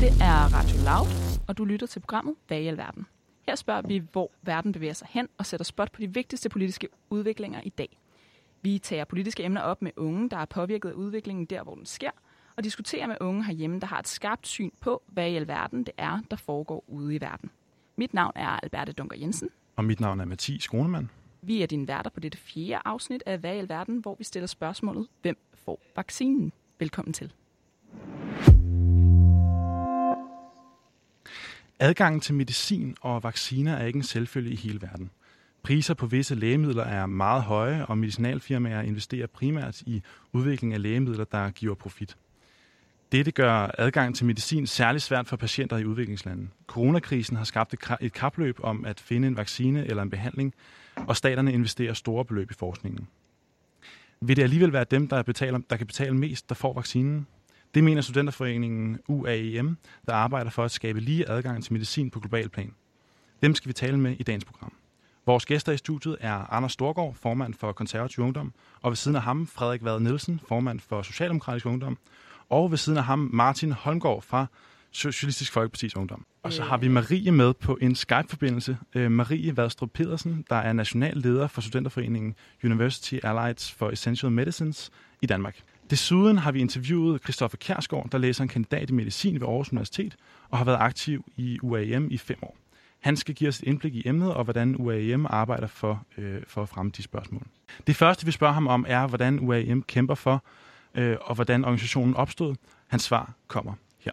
Dette er Radio Loud, og du lytter til programmet Hvad i alverden. Her spørger vi, hvor verden bevæger sig hen og sætter spot på de vigtigste politiske udviklinger i dag. Vi tager politiske emner op med unge, der er påvirket af udviklingen der, hvor den sker, og diskuterer med unge herhjemme, der har et skarpt syn på, hvad i alverden det er, der foregår ude i verden. Mit navn er Alberte Dunker Jensen. Og mit navn er Mathis Kronemann. Vi er dine værter på dette fjerde afsnit af Hvad i alverden, hvor vi stiller spørgsmålet, hvem får vaccinen? Velkommen til. Adgangen til medicin og vacciner er ikke en selvfølge i hele verden. Priser på visse lægemidler er meget høje, og medicinalfirmaer investerer primært i udvikling af lægemidler, der giver profit. Dette gør adgang til medicin særligt svært for patienter i udviklingslandene. Coronakrisen har skabt et kapløb om at finde en vaccine eller en behandling, og staterne investerer store beløb i forskningen. Vil det alligevel være dem, der, betaler, der kan betale mest, der får vaccinen? Det mener studenterforeningen UAEM, der arbejder for at skabe lige adgang til medicin på global plan. Dem skal vi tale med i dagens program. Vores gæster i studiet er Anders Storgård, formand for Konservativ Ungdom, og ved siden af ham Frederik Vad Nielsen, formand for Socialdemokratisk Ungdom, og ved siden af ham Martin Holmgaard fra Socialistisk Folkeparti's Ungdom. Og så har vi Marie med på en Skype-forbindelse. Øh, Marie Vadstrup Pedersen, der er national leder for Studenterforeningen University Allies for Essential Medicines i Danmark. Desuden har vi interviewet Christoffer Kjærsgaard, der læser en kandidat i medicin ved Aarhus Universitet og har været aktiv i UAM i fem år. Han skal give os et indblik i emnet og hvordan UAM arbejder for, øh, for at fremme de spørgsmål. Det første, vi spørger ham om, er, hvordan UAM kæmper for, øh, og hvordan organisationen opstod. Hans svar kommer her.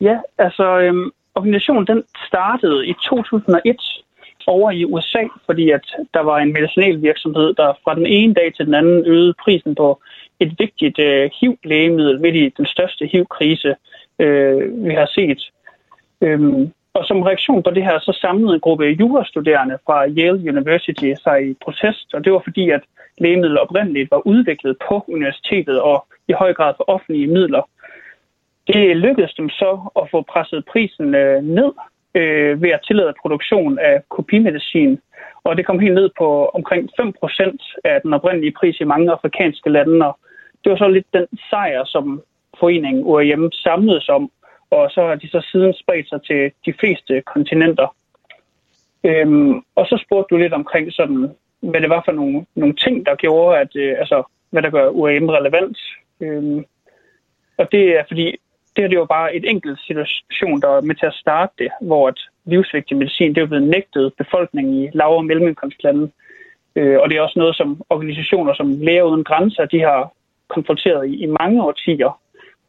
Ja, altså øhm, organisationen den startede i 2001 over i USA, fordi at der var en medicinalvirksomhed, der fra den ene dag til den anden øgede prisen på et vigtigt øh, HIV-lægemiddel midt i den største HIV-krise, øh, vi har set. Øhm, og som reaktion på det her, så samlede en gruppe jurastuderende fra Yale University sig i protest, og det var fordi, at lægemidlet oprindeligt var udviklet på universitetet og i høj grad for offentlige midler. Det lykkedes dem så at få presset prisen øh, ned øh, ved at tillade produktion af kopimedicin, og det kom helt ned på omkring 5% af den oprindelige pris i mange afrikanske lande, og det var så lidt den sejr, som foreningen UAM samledes om, og så har de så siden spredt sig til de fleste kontinenter. Øhm, og så spurgte du lidt omkring sådan, hvad det var for nogle, nogle ting, der gjorde, at, øh, altså, hvad der gør UAM relevant. Øhm, og det er fordi, det er det jo bare et enkelt situation, der var med til at starte det, hvor at livsvigtig medicin det er blevet nægtet befolkningen i lavere og mellemindkomstlande. Øh, og det er også noget, som organisationer som Læger Uden Grænser, de har konfronteret i, i mange årtier.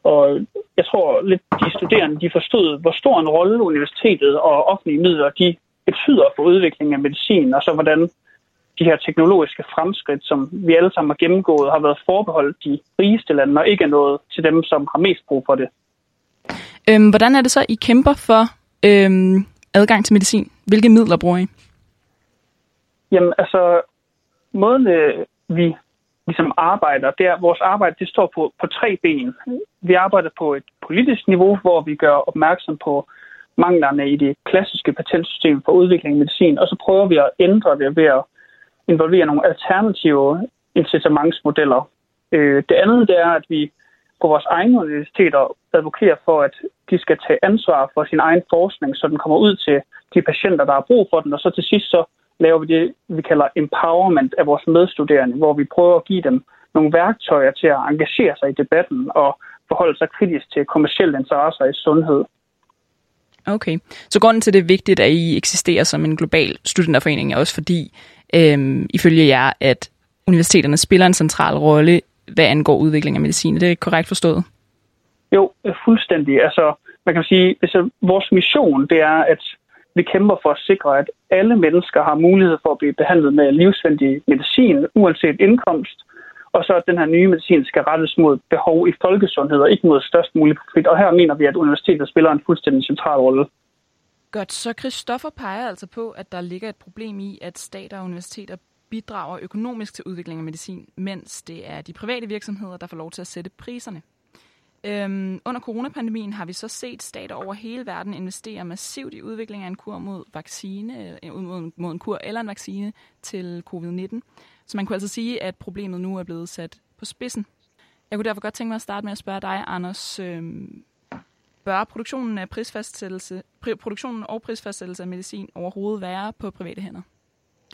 Og jeg tror lidt, de studerende de forstod, hvor stor en rolle universitetet og offentlige midler de betyder for udviklingen af medicin, og så hvordan de her teknologiske fremskridt, som vi alle sammen har gennemgået, har været forbeholdt de rigeste lande, og ikke er noget til dem, som har mest brug for det. Øhm, hvordan er det så, I kæmper for øhm, adgang til medicin? Hvilke midler bruger I? Jamen, altså, måden øh, vi ligesom arbejder, det er, vores arbejde det står på, på tre ben. Vi arbejder på et politisk niveau, hvor vi gør opmærksom på manglerne i det klassiske patentsystem for udvikling af medicin, og så prøver vi at ændre det ved at involvere nogle alternative incitamentsmodeller. Øh, det andet det er, at vi på vores egne universiteter advokerer for, at de skal tage ansvar for sin egen forskning, så den kommer ud til de patienter, der har brug for den, og så til sidst så laver vi det, vi kalder empowerment af vores medstuderende, hvor vi prøver at give dem nogle værktøjer til at engagere sig i debatten og forholde sig kritisk til kommersielle interesser i sundhed. Okay, så grunden til, det er vigtigt, at I eksisterer som en global studenterforening, er også fordi, øhm, ifølge jer, at universiteterne spiller en central rolle, hvad angår udvikling af medicin. Er det korrekt forstået? Jo, fuldstændig. Altså, man kan sige, altså, vores mission, det er, at vi kæmper for at sikre, at alle mennesker har mulighed for at blive behandlet med livsvendig medicin, uanset indkomst, og så at den her nye medicin skal rettes mod behov i folkesundhed og ikke mod størst mulig profit. Og her mener vi, at universitetet spiller en fuldstændig central rolle. Godt, så Christoffer peger altså på, at der ligger et problem i, at stater og universiteter bidrager økonomisk til udvikling af medicin, mens det er de private virksomheder, der får lov til at sætte priserne. Øhm, under coronapandemien har vi så set stater over hele verden investere massivt i udvikling af en kur mod vaccine, øh, mod, mod en kur eller en vaccine til covid-19. Så man kunne altså sige, at problemet nu er blevet sat på spidsen. Jeg kunne derfor godt tænke mig at starte med at spørge dig, Anders. Øhm, bør produktionen, af prisfastsættelse, produktionen og prisfastsættelse af medicin overhovedet være på private hænder?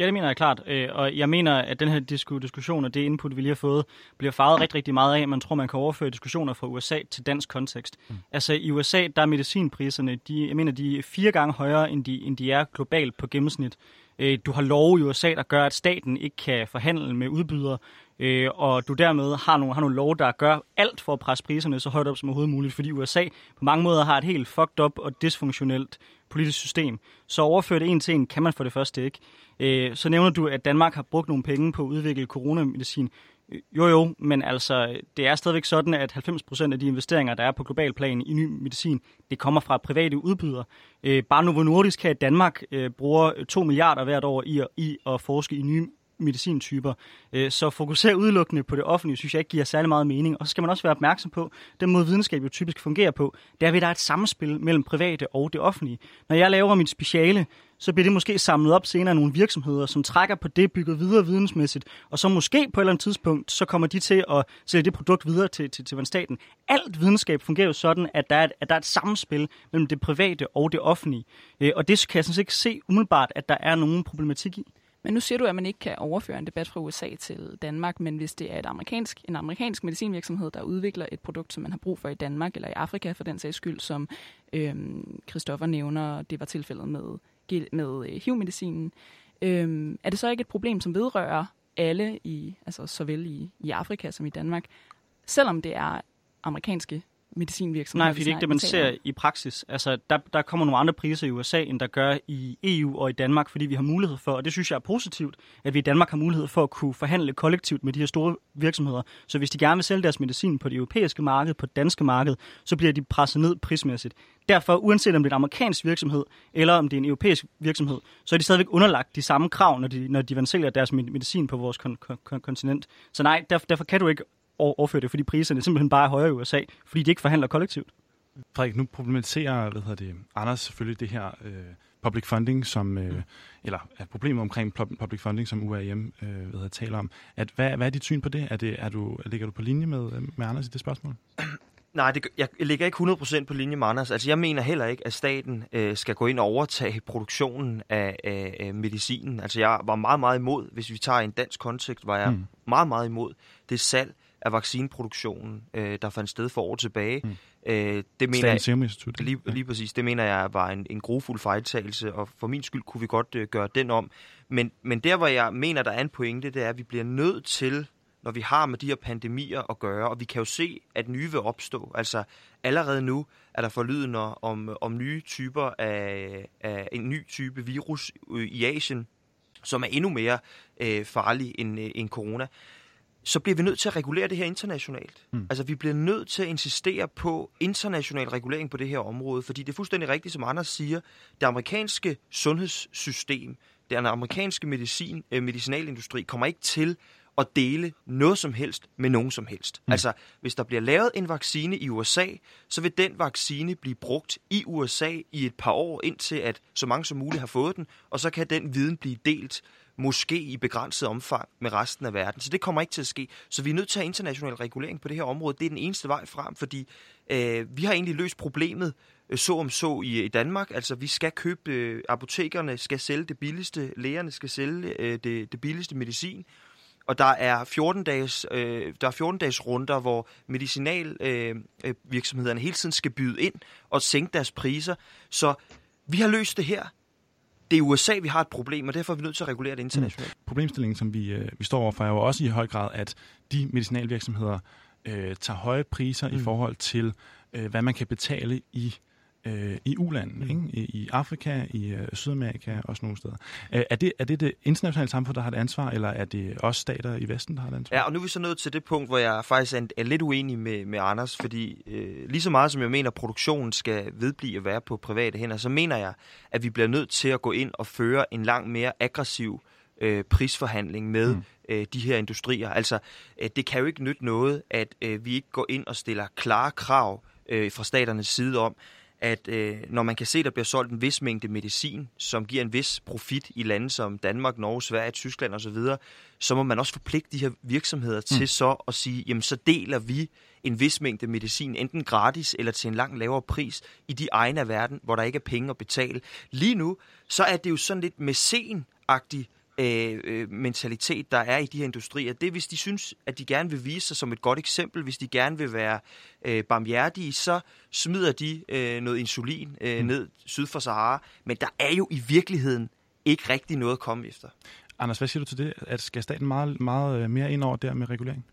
Ja, det mener jeg klart. Øh, og jeg mener, at den her diskussion og det input, vi lige har fået, bliver farvet rigtig, rigtig meget af. Man tror, man kan overføre diskussioner fra USA til dansk kontekst. Mm. Altså i USA, der er medicinpriserne, de, jeg mener, de er fire gange højere, end de, end de er globalt på gennemsnit. Øh, du har lov i USA, der gør, at staten ikke kan forhandle med udbydere, øh, og du dermed har nogle, har nogle lov, der gør alt for at presse priserne så højt op som overhovedet muligt, fordi USA på mange måder har et helt fucked up og dysfunktionelt politisk system. Så overført det en til en kan man for det første ikke. Øh, så nævner du, at Danmark har brugt nogle penge på at udvikle coronamedicin. Øh, jo jo, men altså, det er stadigvæk sådan, at 90% af de investeringer, der er på global plan i ny medicin, det kommer fra private udbydere. Øh, bare Novo Nordisk her i Danmark øh, bruger 2 milliarder hvert år i, i at forske i nye medicintyper. Øh, så fokusere udelukkende på det offentlige, synes jeg ikke giver særlig meget mening. Og så skal man også være opmærksom på, den måde videnskab jo typisk fungerer på, det er ved, at der er et samspil mellem private og det offentlige. Når jeg laver mit speciale, så bliver det måske samlet op senere af nogle virksomheder, som trækker på det, bygger videre vidensmæssigt, og så måske på et eller andet tidspunkt, så kommer de til at sælge det produkt videre til, til, til staten. Alt videnskab fungerer jo sådan, at der, er et, at der er et samspil mellem det private og det offentlige. Øh, og det kan jeg sådan set ikke se umiddelbart, at der er nogen problematik i. Men nu siger du, at man ikke kan overføre en debat fra USA til Danmark, men hvis det er et amerikansk, en amerikansk medicinvirksomhed, der udvikler et produkt, som man har brug for i Danmark eller i Afrika for den sags skyld, som øhm, Christoffer nævner, det var tilfældet med, med øh, HIV-medicinen, øhm, er det så ikke et problem, som vedrører alle, i, altså såvel i, i Afrika som i Danmark, selvom det er amerikanske medicinvirksomheder. Nej, fordi det er ikke det, man ser i praksis. Altså, der, der kommer nogle andre priser i USA, end der gør i EU og i Danmark, fordi vi har mulighed for, og det synes jeg er positivt, at vi i Danmark har mulighed for at kunne forhandle kollektivt med de her store virksomheder. Så hvis de gerne vil sælge deres medicin på det europæiske marked, på det danske marked, så bliver de presset ned prismæssigt. Derfor, uanset om det er en amerikansk virksomhed, eller om det er en europæisk virksomhed, så er de stadigvæk underlagt de samme krav, når de, når de sælger deres medicin på vores kon- kon- kontinent. Så nej, derfor, derfor kan du ikke overføre det, fordi priserne simpelthen bare er højere i USA, fordi de ikke forhandler kollektivt. Frederik, nu problematiserer hvad hedder det, Anders selvfølgelig det her øh, public funding, som, øh, mm. eller er problemet omkring public funding, som UAM øh, hvad hedder, taler om. At, hvad, hvad er dit syn på det? Er det er du, ligger du på linje med, med Anders i det spørgsmål? Nej, det, jeg ligger ikke 100% på linje med Anders. Altså, jeg mener heller ikke, at staten øh, skal gå ind og overtage produktionen af, af, af medicinen. Altså, jeg var meget, meget imod, hvis vi tager en dansk kontekst, var jeg mm. meget, meget imod det salg af vaccineproduktionen, øh, der fandt sted for år tilbage. Mm. Øh, det mener jeg, lige, lige præcis, det mener jeg var en, en grofuld fejltagelse, og for min skyld kunne vi godt øh, gøre den om. Men, men der, hvor jeg mener, der er en pointe, det er, at vi bliver nødt til, når vi har med de her pandemier at gøre, og vi kan jo se, at nye vil opstå. Altså allerede nu er der forlydende om, om nye typer af, af en ny type virus i Asien, som er endnu mere øh, farlig end, øh, end corona så bliver vi nødt til at regulere det her internationalt. Mm. Altså, vi bliver nødt til at insistere på international regulering på det her område, fordi det er fuldstændig rigtigt, som Anders siger, det amerikanske sundhedssystem, den amerikanske medicin, øh, medicinalindustri kommer ikke til at dele noget som helst med nogen som helst. Mm. Altså, hvis der bliver lavet en vaccine i USA, så vil den vaccine blive brugt i USA i et par år, indtil at så mange som muligt har fået den, og så kan den viden blive delt måske i begrænset omfang med resten af verden. Så det kommer ikke til at ske. Så vi er nødt til at have international regulering på det her område. Det er den eneste vej frem, fordi øh, vi har egentlig løst problemet øh, så om så i, i Danmark. Altså vi skal købe, øh, apotekerne skal sælge det billigste, lægerne skal sælge øh, det, det billigste medicin. Og der er 14 dages, øh, der er 14 dages runder, hvor medicinalvirksomhederne øh, øh hele tiden skal byde ind og sænke deres priser. Så vi har løst det her det er USA, vi har et problem, og derfor er vi nødt til at regulere det internationalt. Mm. Problemstillingen, som vi, øh, vi står overfor, er jo også i høj grad, at de medicinalvirksomheder øh, tager høje priser mm. i forhold til, øh, hvad man kan betale i øh, i ulandene, mm. ikke? I, i Afrika, i øh, Sydamerika og sådan nogle steder. Øh, er, det, er det det internationale samfund, der har et ansvar, eller er det også stater i Vesten, der har et ansvar? Ja, og nu er vi så nået til det punkt, hvor jeg faktisk er, er lidt uenig med, med Anders, fordi øh, lige så meget som jeg mener, at produktionen skal vedblive at være på private hænder, så mener jeg, at vi bliver nødt til at gå ind og føre en langt mere aggressiv øh, prisforhandling med mm. øh, de her industrier. Altså, øh, det kan jo ikke nytte noget, at øh, vi ikke går ind og stiller klare krav øh, fra staternes side om, at øh, når man kan se, at der bliver solgt en vis mængde medicin, som giver en vis profit i lande som Danmark, Norge, Sverige, Tyskland osv., så må man også forpligte de her virksomheder mm. til så at sige, jamen så deler vi en vis mængde medicin, enten gratis eller til en langt lavere pris, i de egne af verden, hvor der ikke er penge at betale. Lige nu, så er det jo sådan lidt mæcen-agtigt øh, øh, mentalitet, der er i de her industrier. Det er, hvis de synes, at de gerne vil vise sig som et godt eksempel, hvis de gerne vil være øh, barmhjertige, så smider de øh, noget insulin øh, mm. ned syd for Sahara. Men der er jo i virkeligheden ikke rigtig noget at komme efter. Anders, hvad siger du til det? At skal staten meget, meget øh, mere ind over der med regulering?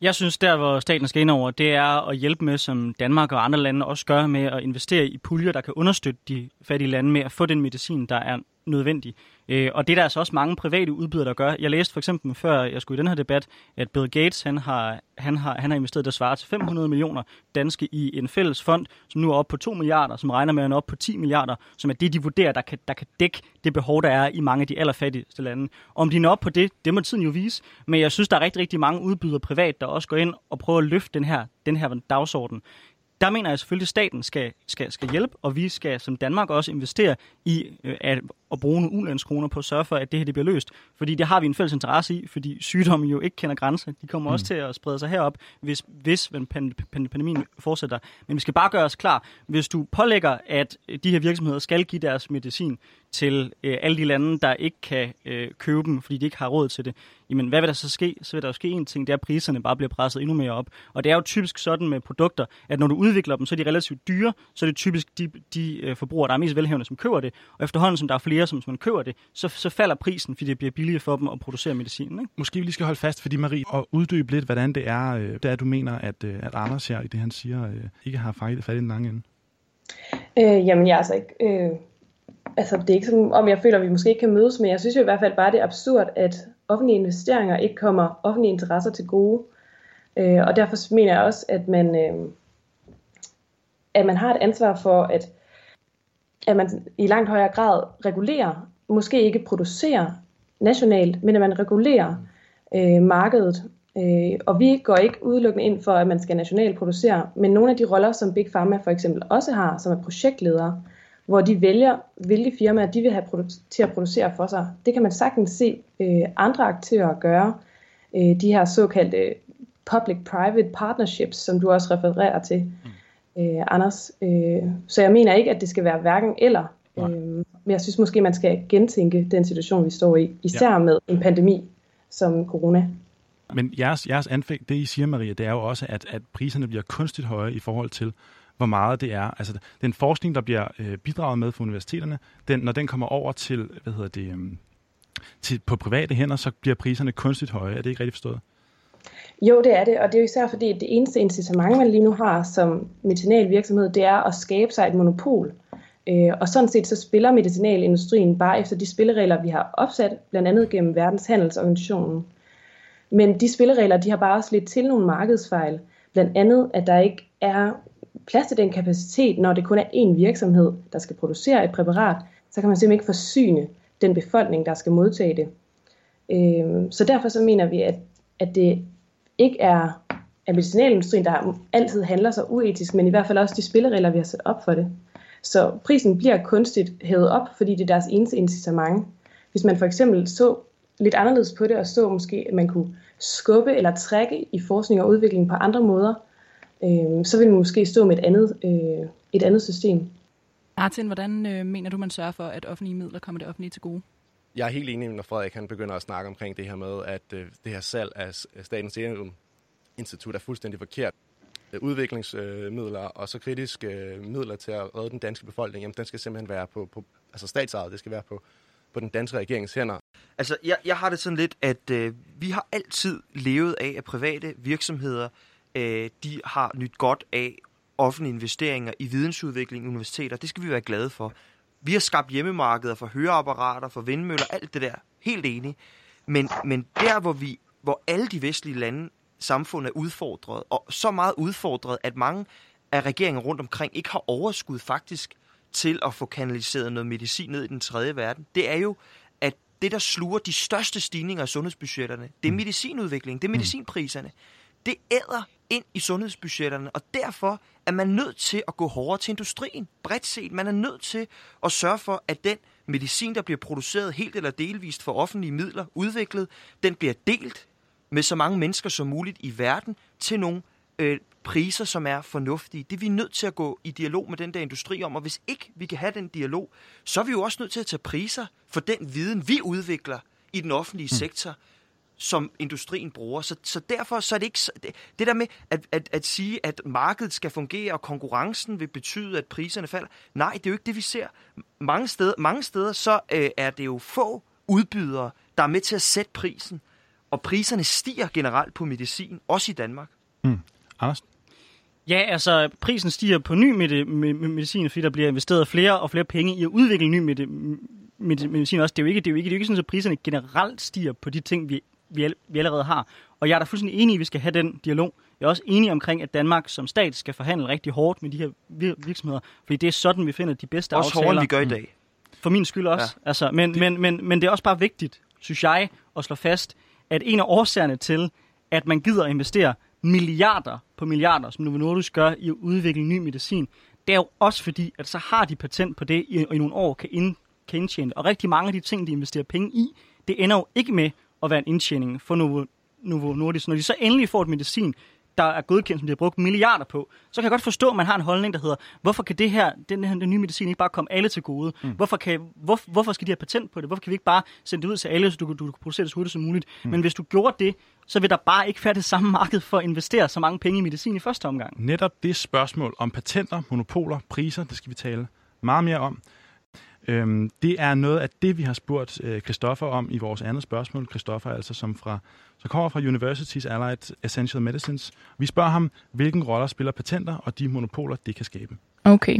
Jeg synes, der hvor staten skal ind over, det er at hjælpe med, som Danmark og andre lande også gør, med at investere i puljer, der kan understøtte de fattige lande med at få den medicin, der er nødvendig. Øh, og det er der altså også mange private udbydere, der gør. Jeg læste for eksempel før jeg skulle i den her debat, at Bill Gates han har, han har, han har investeret der svarer til 500 millioner danske i en fælles fond, som nu er oppe på 2 milliarder, som regner med at op på 10 milliarder, som er det, de vurderer, der kan, der kan dække det behov, der er i mange af de allerfattigste lande. Om de når op på det, det må tiden jo vise. Men jeg synes, der er rigtig, rigtig mange udbydere privat, der også går ind og prøver at løfte den her, den her dagsorden der mener jeg selvfølgelig, at staten skal, skal, skal hjælpe, og vi skal som Danmark også investere i øh, at, at bruge nogle ulandskroner på at sørge for, at det her det bliver løst. Fordi det har vi en fælles interesse i, fordi sygdomme jo ikke kender grænser. De kommer mm. også til at sprede sig herop, hvis, hvis pandemien fortsætter. Men vi skal bare gøre os klar, hvis du pålægger, at de her virksomheder skal give deres medicin til øh, alle de lande, der ikke kan øh, købe dem, fordi de ikke har råd til det, jamen hvad vil der så ske? Så vil der jo ske en ting, det er, at priserne bare bliver presset endnu mere op. Og det er jo typisk sådan med produkter, at når du udvikler dem, så er de relativt dyre, så er det typisk de, de øh, forbrugere, der er mest velhævende, som køber det. Og efterhånden, som der er flere, som man køber det, så, så falder prisen, fordi det bliver billigere for dem at producere medicinen. Ikke? Måske vi lige skal holde fast, fordi Marie, og uddybe lidt, hvordan det er, øh, det er du mener, at, øh, at Anders her i det, han siger, øh, ikke har fat i den lange ende. Øh, jamen, jeg er altså ikke... Øh altså det er ikke som om jeg føler, at vi måske ikke kan mødes, men jeg synes jo i hvert fald bare, det er absurd, at offentlige investeringer ikke kommer offentlige interesser til gode. Øh, og derfor mener jeg også, at man, øh, at man har et ansvar for, at, at man i langt højere grad regulerer, måske ikke producerer nationalt, men at man regulerer øh, markedet. Øh, og vi går ikke udelukkende ind for, at man skal nationalt producere, men nogle af de roller, som Big Pharma for eksempel også har, som er projektledere, hvor de vælger, hvilke firmaer de vil have til at producere for sig. Det kan man sagtens se øh, andre aktører gøre. Øh, de her såkaldte public-private partnerships, som du også refererer til, mm øh, Anders. Øh, så jeg mener ikke, at det skal være hverken eller. Øh, men jeg synes måske, man skal gentænke den situation, vi står i. Især ja. med en pandemi som corona. Men jeres, jeres anfægt, det I siger, Maria, det er jo også, at, at priserne bliver kunstigt høje i forhold til, hvor meget det er. Altså, den forskning, der bliver øh, bidraget med fra universiteterne, den, når den kommer over til, hvad hedder det, øh, til, på private hænder, så bliver priserne kunstigt høje. Er det ikke rigtigt forstået? Jo, det er det, og det er jo især fordi, det eneste incitament, man lige nu har som medicinalvirksomhed, det er at skabe sig et monopol. Øh, og sådan set så spiller medicinalindustrien bare efter de spilleregler, vi har opsat, blandt andet gennem Verdenshandelsorganisationen. Men de spilleregler, de har bare også lidt til nogle markedsfejl. Blandt andet, at der ikke er plads til den kapacitet, når det kun er én virksomhed, der skal producere et præparat, så kan man simpelthen ikke forsyne den befolkning, der skal modtage det. Øh, så derfor så mener vi, at, at det ikke er at medicinalindustrien, der altid handler så uetisk, men i hvert fald også de spilleregler, vi har sat op for det. Så prisen bliver kunstigt hævet op, fordi det er deres eneste incitament. Hvis man for eksempel så lidt anderledes på det, og så måske, at man kunne skubbe eller trække i forskning og udvikling på andre måder, øh, så ville man måske stå med et andet, øh, et andet system. Martin, hvordan øh, mener du, man sørger for, at offentlige midler kommer det offentlige til gode? Jeg er helt enig, når Frederik han begynder at snakke omkring det her med, at øh, det her salg af Statens Serum Institut er fuldstændig forkert. Øh, udviklingsmidler øh, og så kritiske øh, midler til at redde den danske befolkning, jamen den skal simpelthen være på, på altså statsejet, det skal være på, på den danske regerings hænder. Altså, jeg, jeg har det sådan lidt, at øh, vi har altid levet af, at private virksomheder øh, de har nyt godt af offentlige investeringer i vidensudvikling, universiteter. Det skal vi være glade for. Vi har skabt hjemmemarkeder for høreapparater, for vindmøller, alt det der. Helt enig. Men, men der, hvor, vi, hvor alle de vestlige lande samfund er udfordret, og så meget udfordret, at mange af regeringer rundt omkring ikke har overskud faktisk til at få kanaliseret noget medicin ned i den tredje verden, det er jo, at det, der sluger de største stigninger af sundhedsbudgetterne, det er mm. medicinudvikling, det er mm. medicinpriserne. Det æder ind i sundhedsbudgetterne, og derfor at man er nødt til at gå hårdere til industrien, bredt set. Man er nødt til at sørge for, at den medicin, der bliver produceret helt eller delvist for offentlige midler, udviklet, den bliver delt med så mange mennesker som muligt i verden til nogle øh, priser, som er fornuftige. Det er vi nødt til at gå i dialog med den der industri om, og hvis ikke vi kan have den dialog, så er vi jo også nødt til at tage priser for den viden, vi udvikler i den offentlige mm. sektor, som industrien bruger. Så, så derfor så er det ikke det, det der med at, at, at sige, at markedet skal fungere, og konkurrencen vil betyde, at priserne falder. Nej, det er jo ikke det, vi ser. Mange steder, mange steder så øh, er det jo få udbydere, der er med til at sætte prisen, og priserne stiger generelt på medicin, også i Danmark. Mm. Anders? Ja, altså prisen stiger på ny med medicin, fordi der bliver investeret flere og flere penge i at udvikle ny med medicin også. Det er jo ikke, det er jo ikke, det er jo ikke sådan, at priserne generelt stiger på de ting, vi, vi, vi allerede har. Og jeg er da fuldstændig enig i, at vi skal have den dialog. Jeg er også enig omkring, at Danmark som stat skal forhandle rigtig hårdt med de her virksomheder, fordi det er sådan, vi finder de bedste også aftaler. Også hårdere, vi gør i dag. For min skyld også. Ja. Altså, men, men, men, men det er også bare vigtigt, synes jeg, at slå fast, at en af årsagerne til, at man gider investere milliarder på milliarder, som Novo Nordisk gør i at udvikle ny medicin, det er jo også fordi, at så har de patent på det, i, i nogle år kan, ind, kan indtjene Og rigtig mange af de ting, de investerer penge i, det ender jo ikke med at være en indtjening for Novo, Novo Nordisk. Når de så endelig får et medicin, der er godkendt, som de har brugt milliarder på, så kan jeg godt forstå, at man har en holdning, der hedder, hvorfor kan det her, den her den nye medicin ikke bare komme alle til gode? Mm. Hvorfor, kan, hvor, hvorfor skal de have patent på det? Hvorfor kan vi ikke bare sende det ud til alle, så du, du, du kan producere det så hurtigt som muligt? Mm. Men hvis du gjorde det, så vil der bare ikke være det samme marked for at investere så mange penge i medicin i første omgang. Netop det spørgsmål om patenter, monopoler, priser, det skal vi tale meget mere om. Øhm, det er noget af det, vi har spurgt øh, Christoffer om i vores andet spørgsmål. Christoffer altså, som fra, så kommer fra Universities Allied Essential Medicines. Vi spørger ham, hvilken roller spiller patenter og de monopoler, det kan skabe. Okay.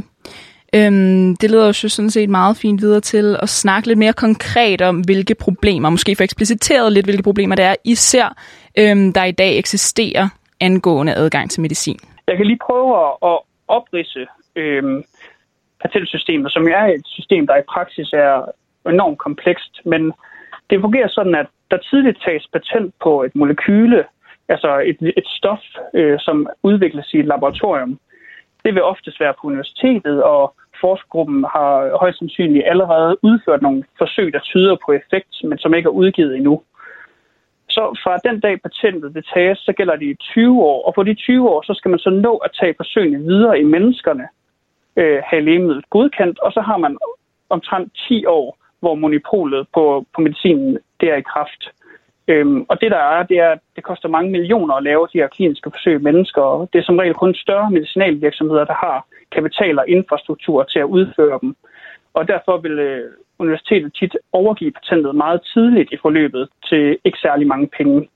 Øhm, det leder jo sådan set meget fint videre til at snakke lidt mere konkret om, hvilke problemer, måske for ekspliciteret lidt, hvilke problemer det er, især øhm, der i dag eksisterer angående adgang til medicin. Jeg kan lige prøve at oprise øhm, patentsystemet, som er et system, der i praksis er enormt komplekst, men det fungerer sådan, at der tidligt tages patent på et molekyle, altså et, et stof, øh, som udvikles i et laboratorium. Det vil oftest være på universitetet, og forskergruppen har højst sandsynligt allerede udført nogle forsøg, der tyder på effekt, men som ikke er udgivet endnu. Så fra den dag patentet det tages, så gælder det i 20 år, og på de 20 år, så skal man så nå at tage forsøgene videre i menneskerne, øh, have lægemidlet godkendt, og så har man omtrent 10 år, hvor monopolet på, på medicinen det er i kraft. Øhm, og det der er, det er, at det koster mange millioner at lave de her kliniske forsøg i mennesker, og det er som regel kun større medicinalvirksomheder, der har kapital og infrastruktur til at udføre dem. Og derfor vil øh, universitetet tit overgive patentet meget tidligt i forløbet til ikke særlig mange penge.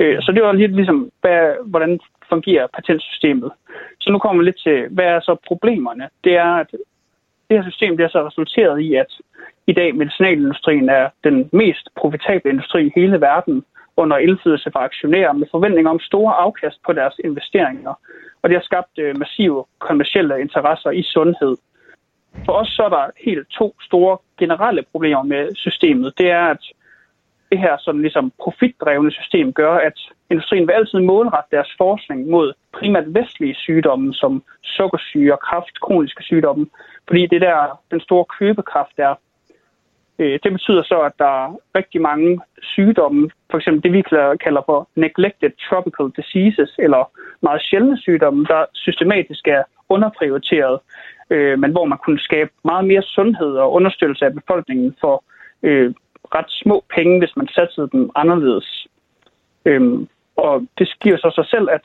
Øh, så det var lidt ligesom, hvad, hvordan fungerer patentsystemet. Så nu kommer vi lidt til, hvad er så problemerne? Det er, at det her system det er så resulteret i, at i dag medicinalindustrien er den mest profitable industri i hele verden under indflydelse fra aktionærer med forventning om store afkast på deres investeringer. Og det har skabt øh, massive kommersielle interesser i sundhed. For os så er der helt to store generelle problemer med systemet. Det er, at det her sådan ligesom profitdrevne system gør, at industrien vil altid målrette deres forskning mod primært vestlige sygdomme, som sukkersyge og kraft, kroniske sygdomme, fordi det der, den store købekraft er. Øh, det betyder så, at der er rigtig mange sygdomme, for eksempel det vi kalder for neglected tropical diseases, eller meget sjældne sygdomme, der systematisk er underprioriteret, øh, men hvor man kunne skabe meget mere sundhed og understøttelse af befolkningen for øh, ret små penge, hvis man satsede dem anderledes. Øhm, og det giver så sig selv, at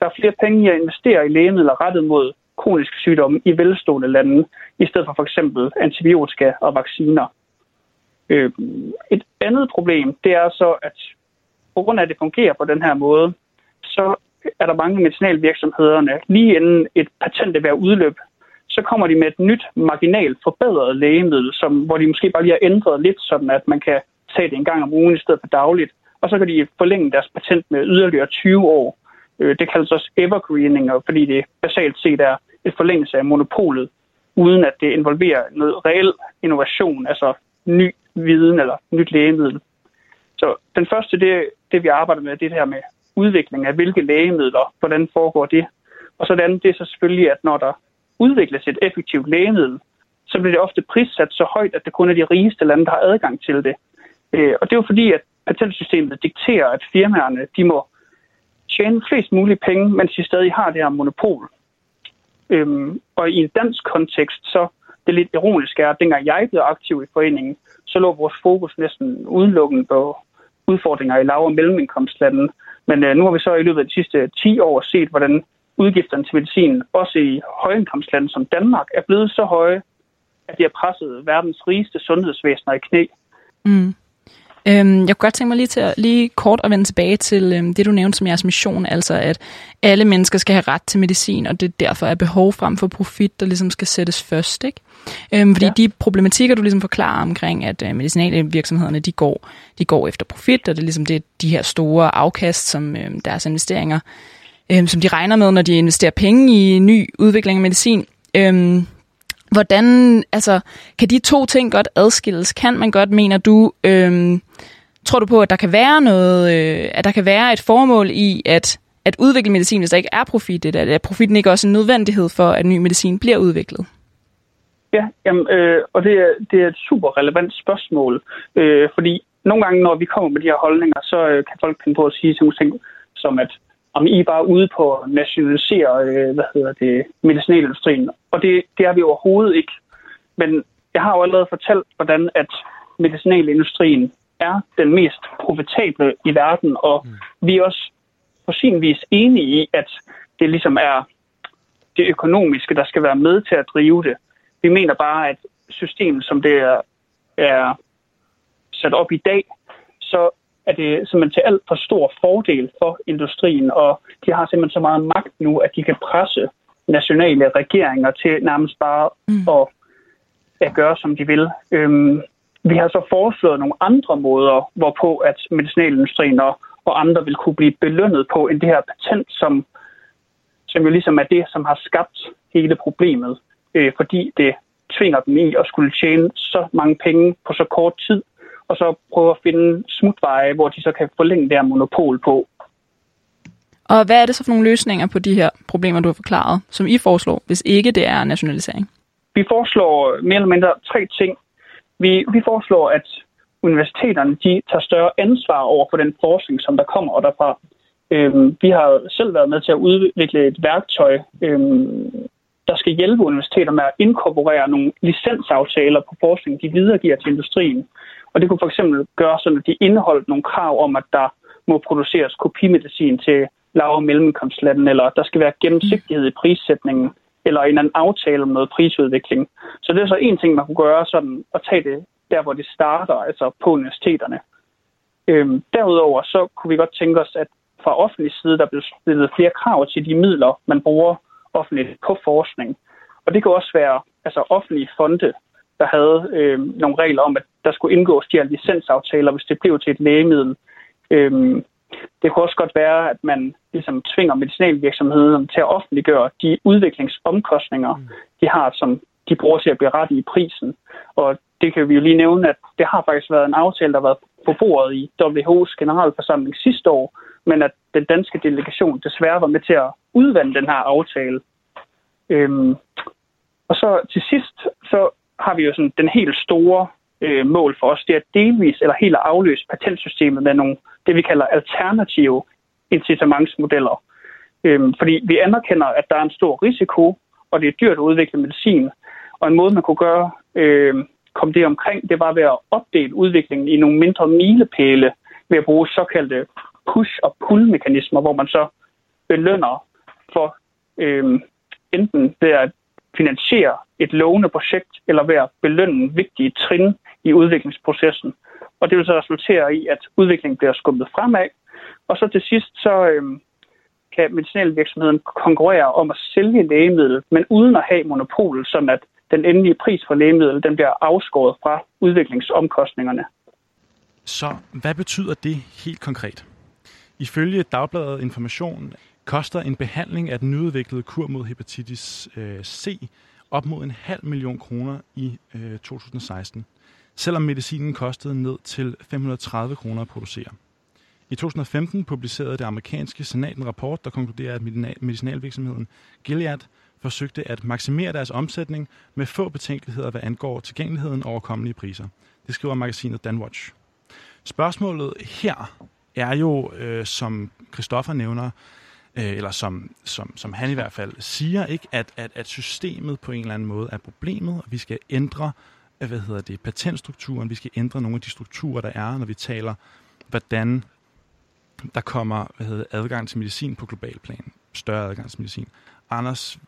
der er flere penge i at investere i lægemidler rettet mod kroniske sygdomme i velstående lande, i stedet for for eksempel antibiotika og vacciner. Øhm, et andet problem, det er så, at på grund af, at det fungerer på den her måde, så er der mange medicinalvirksomhederne, lige inden et patent er ved at udløbe, så kommer de med et nyt marginalt forbedret lægemiddel, som, hvor de måske bare lige har ændret lidt, sådan at man kan tage det en gang om ugen i stedet for dagligt. Og så kan de forlænge deres patent med yderligere 20 år. Øh, det kaldes også evergreening, fordi det basalt set er et forlængelse af monopolet, uden at det involverer noget reel innovation, altså ny viden eller nyt lægemiddel. Så den første, det, det vi arbejder med, det her med udvikling af hvilke lægemidler, hvordan foregår det, Og så det andet, det er så selvfølgelig, at når der udvikles et effektivt lægemiddel, så bliver det ofte prissat så højt, at det kun er de rigeste lande, der har adgang til det. Øh, og det er jo fordi, at patentsystemet dikterer, at firmaerne de må tjene flest mulige penge, mens de stadig har det her monopol. Øhm, og i en dansk kontekst, så det lidt ironiske er, at dengang jeg blev aktiv i foreningen, så lå vores fokus næsten udelukkende på udfordringer i lav- og mellemindkomstlande. Men øh, nu har vi så i løbet af de sidste 10 år set, hvordan udgifterne til medicin, også i højindkomstlande som Danmark, er blevet så høje, at de har presset verdens rigeste sundhedsvæsener i knæ. Mm. Øhm, jeg kunne godt tænke mig lige til at lige kort at vende tilbage til øhm, det, du nævnte som jeres mission, altså at alle mennesker skal have ret til medicin, og det derfor er behov frem for profit, der ligesom skal sættes først. Ikke? Øhm, fordi ja. de problematikker, du ligesom forklarer omkring, at øh, medicinale virksomhederne, de går, de går efter profit, og det er ligesom det, de her store afkast, som øh, deres investeringer, øh, som de regner med, når de investerer penge i ny udvikling af medicin. Øh, Hvordan, altså, kan de to ting godt adskilles? Kan man godt, mener du, øh, tror du på, at der kan være noget, øh, at der kan være et formål i at, at udvikle medicin, hvis der ikke er profit det? Er profitten ikke også en nødvendighed for, at ny medicin bliver udviklet? Ja, jamen, øh, og det er, det er et super relevant spørgsmål, øh, fordi nogle gange, når vi kommer med de her holdninger, så øh, kan folk finde på at sige sådan ting, som at om I er bare ude på at nationalisere øh, hvad hedder det, medicinalindustrien. Og det, det er vi overhovedet ikke. Men jeg har jo allerede fortalt, hvordan at medicinalindustrien er den mest profitable i verden, og mm. vi er også på sin vis enige i, at det ligesom er det økonomiske, der skal være med til at drive det. Vi mener bare, at systemet, som det er, er sat op i dag, så er det simpelthen til alt for stor fordel for industrien, og de har simpelthen så meget magt nu, at de kan presse nationale regeringer til nærmest bare mm. at, at gøre, som de vil. Øhm, vi har så foreslået nogle andre måder, hvorpå at medicinalindustrien og, og andre vil kunne blive belønnet på, end det her patent, som, som jo ligesom er det, som har skabt hele problemet, øh, fordi det tvinger dem i at skulle tjene så mange penge på så kort tid, og så prøve at finde smutveje, hvor de så kan forlænge deres monopol på. Og hvad er det så for nogle løsninger på de her problemer, du har forklaret, som I foreslår, hvis ikke det er nationalisering? Vi foreslår mere eller mindre tre ting. Vi, vi foreslår, at universiteterne de tager større ansvar over for den forskning, som der kommer derfra. Øhm, vi har selv været med til at udvikle et værktøj, øhm, der skal hjælpe universiteter med at inkorporere nogle licensaftaler på forskning, de videregiver til industrien. Og det kunne for eksempel gøre sådan, at de indeholdt nogle krav om, at der må produceres kopimedicin til lav- og mellemkomstlanden, eller at der skal være gennemsigtighed i prissætningen, eller en anden aftale om noget prisudvikling. Så det er så en ting, man kunne gøre, sådan at tage det der, hvor det starter, altså på universiteterne. Øhm, derudover så kunne vi godt tænke os, at fra offentlig side, der blev stillet flere krav til de midler, man bruger offentligt på forskning. Og det kan også være altså offentlige fonde, der havde øh, nogle regler om, at der skulle indgås de her licensaftaler, hvis det blev til et lægemiddel. Øh, det kunne også godt være, at man ligesom tvinger medicinalvirksomheden til at offentliggøre de udviklingsomkostninger, mm. de har, som de bruger til at berette i prisen. Og det kan vi jo lige nævne, at det har faktisk været en aftale, der har været på bordet i WHO's generalforsamling sidste år, men at den danske delegation desværre var med til at udvande den her aftale. Øhm, og så til sidst, så har vi jo sådan den helt store øh, mål for os, det er delvis eller helt at afløse patentsystemet med nogle, det vi kalder alternative incitamentsmodeller. Øhm, fordi vi anerkender, at der er en stor risiko, og det er dyrt at udvikle medicin. Og en måde, man kunne gøre, øh, kom det omkring, det var ved at opdele udviklingen i nogle mindre milepæle ved at bruge såkaldte push- og pull-mekanismer, hvor man så belønner for øh, enten ved at finansiere et lovende projekt, eller ved at belønne vigtige trin i udviklingsprocessen. Og det vil så resultere i, at udviklingen bliver skubbet fremad. Og så til sidst, så øhm, kan medicinalvirksomheden konkurrere om at sælge lægemiddel, men uden at have monopol, sådan at den endelige pris for lægemiddel den bliver afskåret fra udviklingsomkostningerne. Så hvad betyder det helt konkret? Ifølge Dagbladet Information koster en behandling af den nyudviklede kur mod hepatitis øh, C op mod en halv million kroner i øh, 2016, selvom medicinen kostede ned til 530 kroner at producere. I 2015 publicerede det amerikanske senat en rapport, der konkluderer, at medicinalvirksomheden Gilead forsøgte at maksimere deres omsætning med få betænkeligheder, hvad angår tilgængeligheden og overkommelige priser. Det skriver magasinet Danwatch. Spørgsmålet her er jo, øh, som Christoffer nævner, øh, eller som, som, som han i hvert fald siger, ikke, at, at, at systemet på en eller anden måde er problemet, og vi skal ændre øh, hvad hedder det, patentstrukturen, vi skal ændre nogle af de strukturer, der er, når vi taler, hvordan der kommer hvad hedder det, adgang til medicin på global plan, større adgang til medicin. Anders,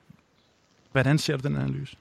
hvordan ser du den analyse?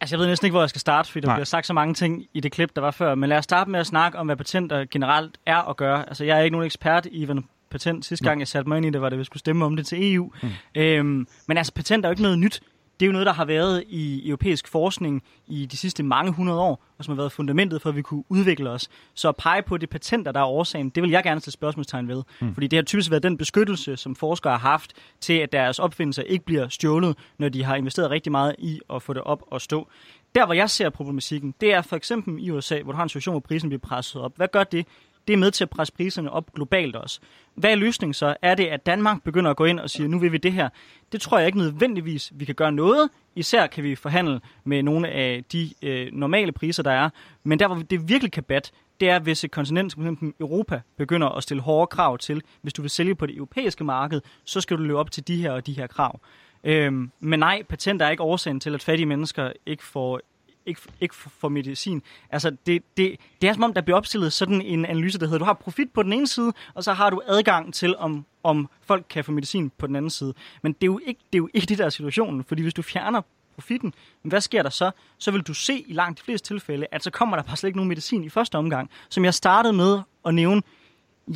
Altså, jeg ved næsten ikke, hvor jeg skal starte, fordi der Nej. bliver sagt så mange ting i det klip, der var før. Men lad os starte med at snakke om, hvad patenter generelt er at gøre. Altså, jeg er ikke nogen ekspert i, patent. Sidste gang, jeg satte mig ind i det, var det, at vi skulle stemme om det til EU. Mm. Øhm, men altså, patent er jo ikke noget nyt. Det er jo noget, der har været i europæisk forskning i de sidste mange hundrede år, og som har været fundamentet for, at vi kunne udvikle os. Så at pege på det patenter, der er årsagen, det vil jeg gerne stille spørgsmålstegn ved. Mm. Fordi det har typisk været den beskyttelse, som forskere har haft til, at deres opfindelser ikke bliver stjålet, når de har investeret rigtig meget i at få det op og stå. Der, hvor jeg ser problematikken, det er for eksempel i USA, hvor du har en situation, hvor prisen bliver presset op. Hvad gør det? Det er med til at presse priserne op globalt også. Hvad er løsningen så? Er det, at Danmark begynder at gå ind og sige, nu vil vi det her? Det tror jeg ikke nødvendigvis, vi kan gøre noget. Især kan vi forhandle med nogle af de øh, normale priser, der er. Men der, hvor det virkelig kan bat, det er, hvis et kontinent som eksempel Europa begynder at stille hårde krav til, hvis du vil sælge på det europæiske marked, så skal du leve op til de her og de her krav. Øhm, men nej, patent er ikke årsagen til, at fattige mennesker ikke får ikke, ikke for medicin. Altså, det, det, det er som om, der bliver opstillet sådan en analyse, der hedder, du har profit på den ene side, og så har du adgang til, om, om folk kan få medicin på den anden side. Men det er jo ikke det, er jo ikke det der er situationen, fordi hvis du fjerner profitten, hvad sker der så? Så vil du se i langt de fleste tilfælde, at så kommer der bare slet ikke nogen medicin i første omgang. Som jeg startede med at nævne,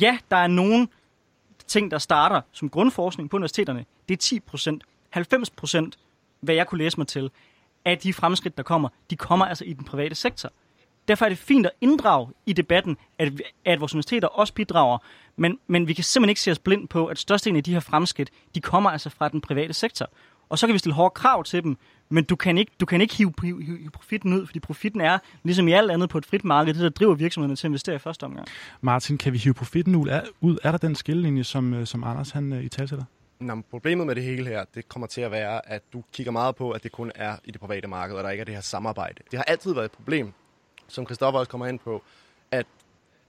ja, der er nogen ting, der starter som grundforskning på universiteterne. Det er 10 procent. 90 procent, hvad jeg kunne læse mig til, af de fremskridt, der kommer, de kommer altså i den private sektor. Derfor er det fint at inddrage i debatten, at, at vores universiteter også bidrager, men, men vi kan simpelthen ikke se os blind på, at størstedelen af de her fremskridt, de kommer altså fra den private sektor. Og så kan vi stille hårde krav til dem, men du kan ikke, du kan ikke hive, hive, hive profitten ud, fordi profitten er, ligesom i alt andet på et frit marked, det der driver virksomhederne til at investere i første omgang. Martin, kan vi hive profitten ud? Er, ud? er der den skillelinje, som, øh, som Anders han øh, i talsætter? Nå, problemet med det hele her, det kommer til at være, at du kigger meget på, at det kun er i det private marked, og der ikke er det her samarbejde. Det har altid været et problem, som Christoffer også kommer ind på, at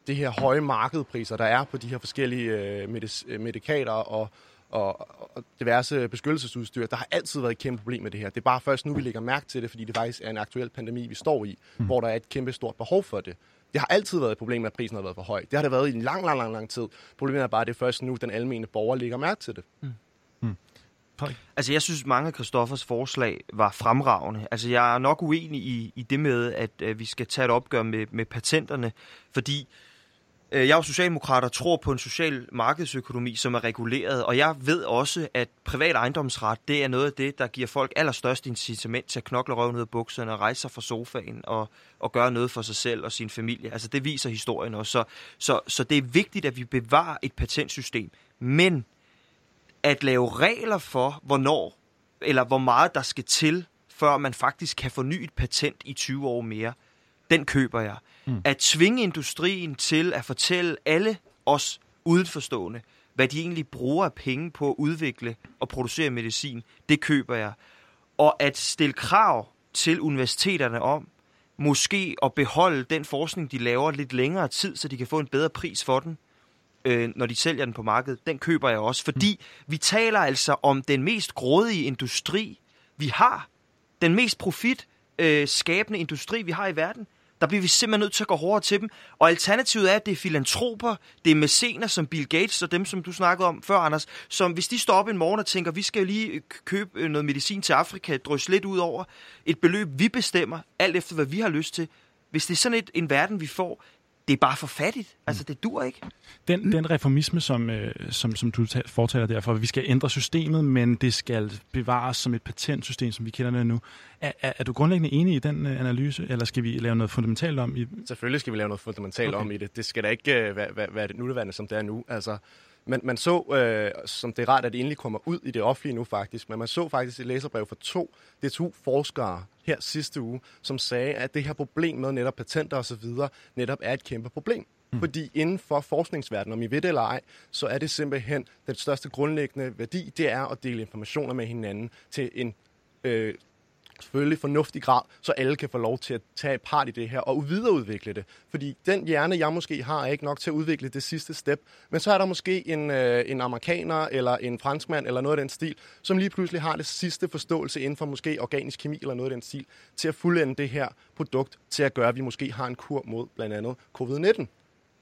det her høje markedpriser, der er på de her forskellige øh, medic- medikater og, og, og diverse beskyttelsesudstyr, der har altid været et kæmpe problem med det her. Det er bare først nu, vi lægger mærke til det, fordi det faktisk er en aktuel pandemi, vi står i, mm. hvor der er et kæmpe stort behov for det. Det har altid været et problem, at prisen har været for høj. Det har det været i en lang, lang, lang, lang tid. Problemet er bare, at det er først nu, den almene borger lægger mærke til det. Mm. Mm. Altså, jeg synes, mange af Christoffers forslag var fremragende. Altså, jeg er nok uenig i, i det med, at, at vi skal tage et opgør med, med patenterne, fordi øh, Øh, jeg er socialdemokrat og tror på en social markedsøkonomi, som er reguleret, og jeg ved også, at privat ejendomsret, det er noget af det, der giver folk allerstørst incitament til at knokle røven ud af bukserne og rejse sig fra sofaen og, og gøre noget for sig selv og sin familie. Altså, det viser historien også. Så, så, så det er vigtigt, at vi bevarer et patentsystem. Men at lave regler for, hvornår eller hvor meget der skal til, før man faktisk kan forny et patent i 20 år mere, den køber jeg. Mm. At tvinge industrien til at fortælle alle os udenforstående, hvad de egentlig bruger af penge på at udvikle og producere medicin, det køber jeg. Og at stille krav til universiteterne om, måske at beholde den forskning, de laver lidt længere tid, så de kan få en bedre pris for den, øh, når de sælger den på markedet, den køber jeg også. Fordi mm. vi taler altså om den mest grådige industri, vi har. Den mest profit øh, skabende industri, vi har i verden. Der bliver vi simpelthen nødt til at gå hårdere til dem. Og alternativet er, at det er filantroper, det er mæscener som Bill Gates og dem, som du snakkede om før, Anders, som hvis de står op en morgen og tænker, vi skal lige øh, købe øh, noget medicin til Afrika, drysse lidt ud over et beløb, vi bestemmer, alt efter hvad vi har lyst til. Hvis det er sådan et, en verden, vi får, det er bare for fattigt. Altså, det dur ikke. Den, den reformisme, som, øh, som, som du fortaler derfor, vi skal ændre systemet, men det skal bevares som et patentsystem, som vi kender det nu. Er, er, er du grundlæggende enig i den øh, analyse, eller skal vi lave noget fundamentalt om? I... Selvfølgelig skal vi lave noget fundamentalt okay. om i det. Det skal da ikke øh, være, være, være det nuleværende, som det er nu. Altså, man, man så, øh, som det er rart, at det endelig kommer ud i det offentlige nu faktisk, men man så faktisk et læserbrev fra to DTU-forskere her sidste uge, som sagde, at det her problem med netop patenter osv. netop er et kæmpe problem. Mm. Fordi inden for forskningsverdenen, om I ved det eller ej, så er det simpelthen den største grundlæggende værdi, det er at dele informationer med hinanden til en øh, selvfølgelig fornuftig grad, så alle kan få lov til at tage part i det her og videreudvikle det. Fordi den hjerne, jeg måske har, er ikke nok til at udvikle det sidste step. Men så er der måske en, øh, en amerikaner eller en franskmand eller noget af den stil, som lige pludselig har det sidste forståelse inden for måske organisk kemi eller noget af den stil, til at fuldende det her produkt, til at gøre, at vi måske har en kur mod blandt andet covid-19.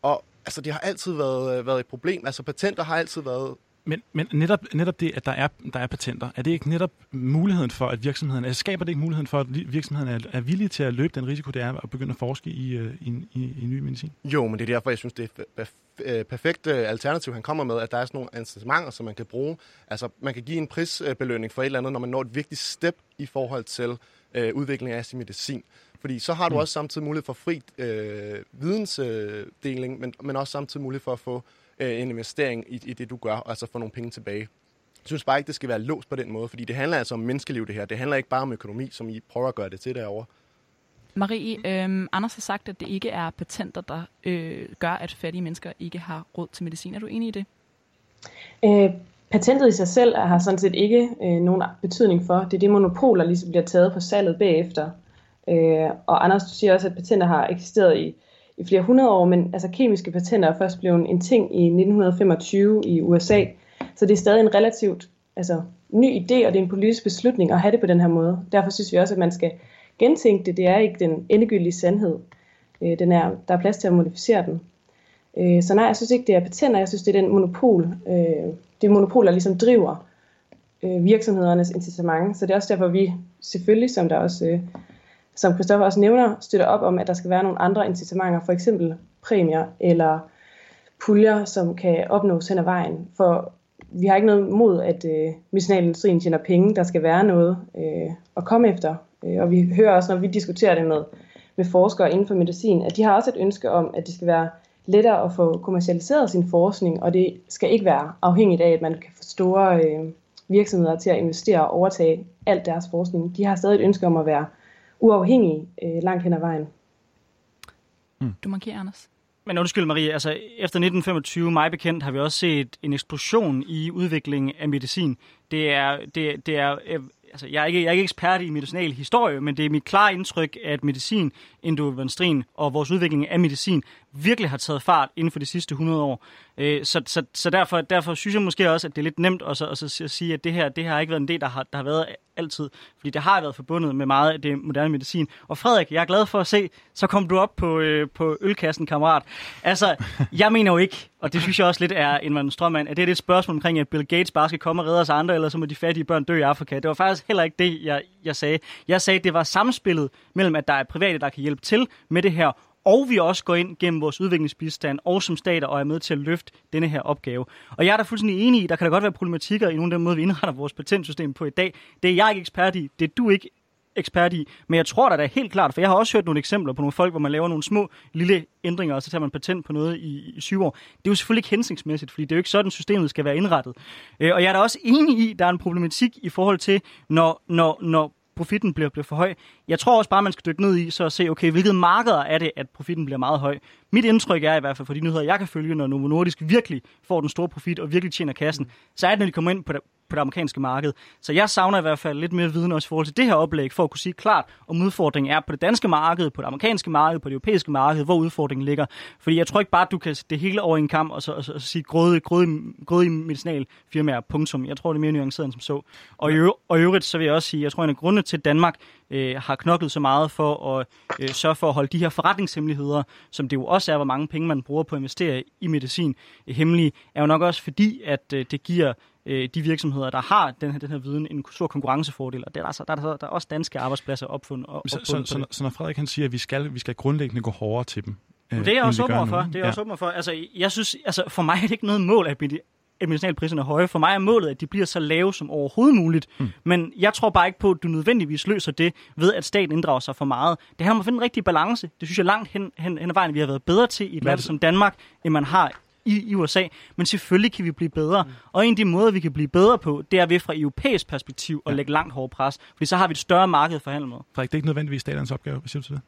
Og altså, det har altid været, øh, været et problem. Altså patenter har altid været men, men netop, netop det, at der er, der er patenter, er det ikke netop muligheden for, at virksomheden, altså skaber det ikke muligheden for, at virksomheden er, er villig til at løbe den risiko, det er at begynde at forske i, øh, i, i, i ny medicin? Jo, men det er derfor, jeg synes, det er øh, perfekt alternativ, han kommer med, at der er sådan nogle incitamenter, som man kan bruge. Altså, man kan give en prisbelønning for et eller andet, når man når et vigtigt step i forhold til øh, udvikling af sin medicin. Fordi så har du mm. også samtidig mulighed for fri øh, vidensdeling, men, men også samtidig mulighed for at få øh, en investering i, i det, du gør, og altså få nogle penge tilbage. Jeg synes bare ikke, det skal være låst på den måde, fordi det handler altså om menneskeliv, det her. Det handler ikke bare om økonomi, som I prøver at gøre det til derovre. Marie, øh, Anders har sagt, at det ikke er patenter, der øh, gør, at fattige mennesker ikke har råd til medicin. Er du enig i det? Øh, patentet i sig selv har sådan set ikke øh, nogen betydning for. Det er det monopol, der ligesom bliver taget på salget bagefter. Øh, og Anders, du siger også, at patenter har eksisteret i i flere hundrede år, men altså kemiske patenter er først blevet en ting i 1925 i USA, så det er stadig en relativt altså, ny idé, og det er en politisk beslutning at have det på den her måde. Derfor synes vi også, at man skal gentænke det. Det er ikke den endegyldige sandhed. Øh, den er, der er plads til at modificere den. Øh, så nej, jeg synes ikke, det er patenter. Jeg synes, det er den monopol. Øh, det er monopol, der ligesom driver øh, virksomhedernes incitament. Så det er også derfor, vi selvfølgelig, som der også øh, som Christoffer også nævner, støtter op om, at der skal være nogle andre incitamenter, for eksempel præmier eller puljer, som kan opnås hen ad vejen. For vi har ikke noget mod, at øh, medicinalindustrien tjener penge. Der skal være noget øh, at komme efter. Øh, og vi hører også, når vi diskuterer det med, med forskere inden for medicin, at de har også et ønske om, at det skal være lettere at få kommercialiseret sin forskning, og det skal ikke være afhængigt af, at man kan få store øh, virksomheder til at investere og overtage alt deres forskning. De har stadig et ønske om at være uafhængige øh, langt hen ad vejen. Mm. Du markerer, Anders. Men undskyld Marie, altså efter 1925, mig bekendt, har vi også set en eksplosion i udviklingen af medicin. Det er, det, det er øh, altså, jeg, er ikke, jeg er ikke ekspert i medicinal historie, men det er mit klare indtryk, at medicin, endovendstrin og vores udvikling af medicin virkelig har taget fart inden for de sidste 100 år. Øh, så, så, så derfor, derfor synes jeg måske også, at det er lidt nemt at, at, at sige, at det her, det her har ikke været en del, der har, der har været altid. Fordi det har været forbundet med meget af det moderne medicin. Og Frederik, jeg er glad for at se, så kom du op på, øh, på ølkassen, kammerat. Altså, jeg mener jo ikke, og det synes jeg også lidt er en strømmand, at det er et spørgsmål omkring, at Bill Gates bare skal komme og redde os andre, eller så må de fattige børn dø i Afrika. Det var faktisk heller ikke det, jeg, jeg sagde. Jeg sagde, at det var samspillet mellem, at der er private, der kan hjælpe til med det her, og vi også går ind gennem vores udviklingsbistand og som stater og er med til at løfte denne her opgave. Og jeg er da fuldstændig enig i, der kan da godt være problematikker i nogle af den måde, vi indretter vores patentsystem på i dag. Det er jeg ikke ekspert i, det er du ikke ekspert i, men jeg tror da, det er helt klart, for jeg har også hørt nogle eksempler på nogle folk, hvor man laver nogle små lille ændringer, og så tager man patent på noget i, i syv år. Det er jo selvfølgelig ikke hensigtsmæssigt, fordi det er jo ikke sådan, systemet skal være indrettet. Øh, og jeg er da også enig i, der er en problematik i forhold til, når, når, når profitten bliver, bliver for høj. Jeg tror også bare, man skal dykke ned i, så at se, okay, hvilket markeder er det, at profitten bliver meget høj. Mit indtryk er i hvert fald for de nyheder, jeg kan følge, når Novo Nordisk virkelig får den store profit og virkelig tjener kassen, så er det, når de kommer ind på, på det amerikanske marked. Så jeg savner i hvert fald lidt mere viden også i forhold til det her oplæg, for at kunne sige klart, om udfordringen er på det danske marked, på det amerikanske marked, på det europæiske marked, hvor udfordringen ligger. Fordi jeg tror ikke bare, at du kan det hele over en kamp og så, og så, og så sige grøde, grøde, grøde i medicinalfirmaer, punktum. Jeg tror, det er mere nuanceret end som så. Og i, og i øvrigt, så vil jeg også sige, jeg tror, en af grundene til, Danmark øh, har knoklet så meget for at øh, sørge for at holde de her forretningshemmeligheder, som det jo også er, hvor mange penge man bruger på at investere i medicin, øh, hemmelige, er jo nok også fordi, at øh, det giver øh, de virksomheder, der har den her, den her viden, en stor konkurrencefordel. Og det er altså, der, er, der er også danske arbejdspladser opfundet. Op, så, så, så, så når Frederik han siger, at vi skal, vi skal grundlæggende gå hårdere til dem, øh, det er jeg også åben for. Det er ja. også åben for. Altså, jeg synes, altså, for mig er det ikke noget mål, at at medicinalpriserne er høje. For mig er målet, at de bliver så lave som overhovedet muligt. Mm. Men jeg tror bare ikke på, at du nødvendigvis løser det ved, at staten inddrager sig for meget. Det her må finde en rigtig balance. Det synes jeg langt hen, hen, hen ad vejen, vi har været bedre til i et land som Danmark, end man har i, i USA, men selvfølgelig kan vi blive bedre. Mm. Og en af de måder, vi kan blive bedre på, det er ved fra europæisk perspektiv at ja. lægge langt hårdere pres, fordi så har vi et større marked for handel med. Frederik, det er ikke nødvendigvis statens opgave, hvad siger du til det?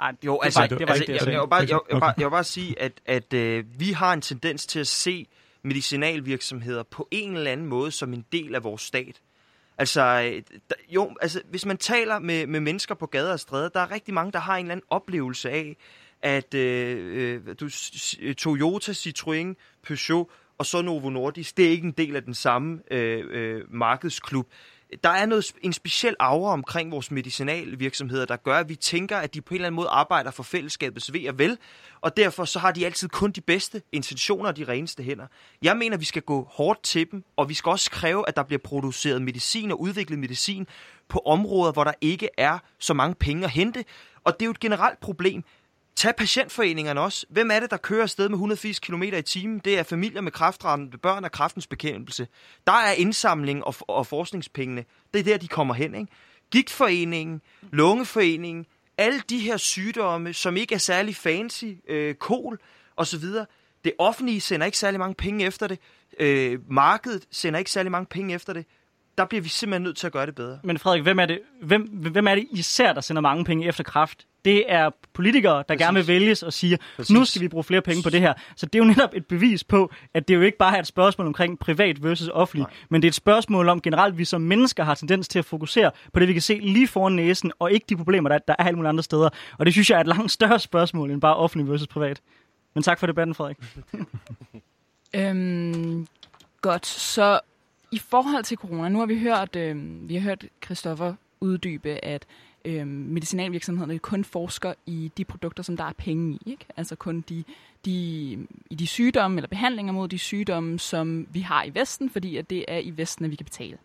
Ej, Jo, det altså, var, det var altså ikke det, jeg, jeg jeg, sagde. vil bare, jeg, jeg, vil bare, jeg vil bare sige, at, at øh, vi har en tendens til at se medicinalvirksomheder på en eller anden måde som en del af vores stat. Altså, øh, jo, altså, hvis man taler med, med mennesker på gader og stræder, der er rigtig mange, der har en eller anden oplevelse af, at øh, øh, du, øh, Toyota, Citroën, Peugeot og så Novo Nordisk, det er ikke en del af den samme øh, øh, markedsklub. Der er noget, en speciel aura omkring vores medicinalvirksomheder, der gør, at vi tænker, at de på en eller anden måde arbejder for fællesskabets ved og vel, og derfor så har de altid kun de bedste intentioner og de reneste hænder. Jeg mener, at vi skal gå hårdt til dem, og vi skal også kræve, at der bliver produceret medicin og udviklet medicin på områder, hvor der ikke er så mange penge at hente. Og det er jo et generelt problem. Tag patientforeningerne også. Hvem er det, der kører afsted med 180 km i timen? Det er familier med kræftramte børn og kraftens bekæmpelse. Der er indsamling og, og forskningspengene. Det er der, de kommer hen. Ikke? Gigtforeningen, lungeforeningen, alle de her sygdomme, som ikke er særlig fancy, øh, kol osv., det offentlige sender ikke særlig mange penge efter det. Øh, markedet sender ikke særlig mange penge efter det. Der bliver vi simpelthen nødt til at gøre det bedre. Men Frederik, hvem er, det, hvem, hvem er det især, der sender mange penge efter kraft? Det er politikere, der Præcis. gerne vil vælges og siger, Præcis. nu skal vi bruge flere penge på det her. Så det er jo netop et bevis på, at det jo ikke bare er et spørgsmål omkring privat versus offentlig, Nej. men det er et spørgsmål om generelt, at vi som mennesker har tendens til at fokusere på det, vi kan se lige foran næsen, og ikke de problemer, der, der er alle mulige andre steder. Og det synes jeg er et langt større spørgsmål end bare offentlig versus privat. Men tak for debatten, Frederik. Øhm, godt, så i forhold til corona, nu har vi hørt, øh, vi har hørt Christoffer uddybe, at øh, medicinalvirksomhederne kun forsker i de produkter, som der er penge i. Ikke? Altså kun de, de, i de sygdomme eller behandlinger mod de sygdomme, som vi har i Vesten, fordi at det er i Vesten, at vi kan betale.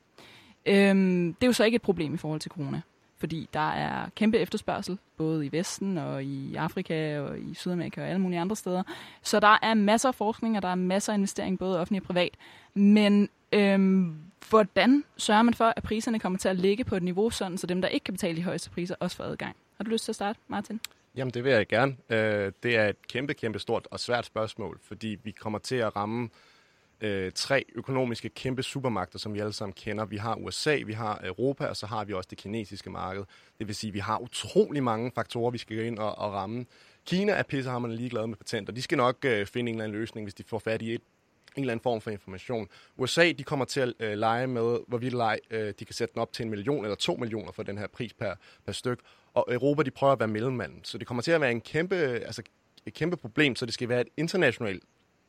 Øh, det er jo så ikke et problem i forhold til corona, fordi der er kæmpe efterspørgsel, både i Vesten og i Afrika og i Sydamerika og alle mulige andre steder. Så der er masser af forskning, og der er masser af investering, både offentlig og privat. Men øhm, hvordan sørger man for, at priserne kommer til at ligge på et niveau, sådan så dem, der ikke kan betale de højeste priser, også får adgang? Har du lyst til at starte, Martin? Jamen, det vil jeg gerne. Øh, Det er et kæmpe, kæmpe stort og svært spørgsmål, fordi vi kommer til at ramme øh, Øh, tre økonomiske kæmpe supermagter, som vi alle sammen kender. Vi har USA, vi har Europa, og så har vi også det kinesiske marked. Det vil sige, at vi har utrolig mange faktorer, vi skal gå ind og, og ramme. Kina er pissehammerne ligeglade med patenter. De skal nok øh, finde en eller anden løsning, hvis de får fat i et en eller anden form for information. USA, de kommer til at øh, lege med, hvorvidt lege, øh, de kan sætte den op til en million eller to millioner for den her pris per, per styk. Og Europa, de prøver at være mellemmanden. Så det kommer til at være en kæmpe, altså, et kæmpe problem, så det skal være et internationalt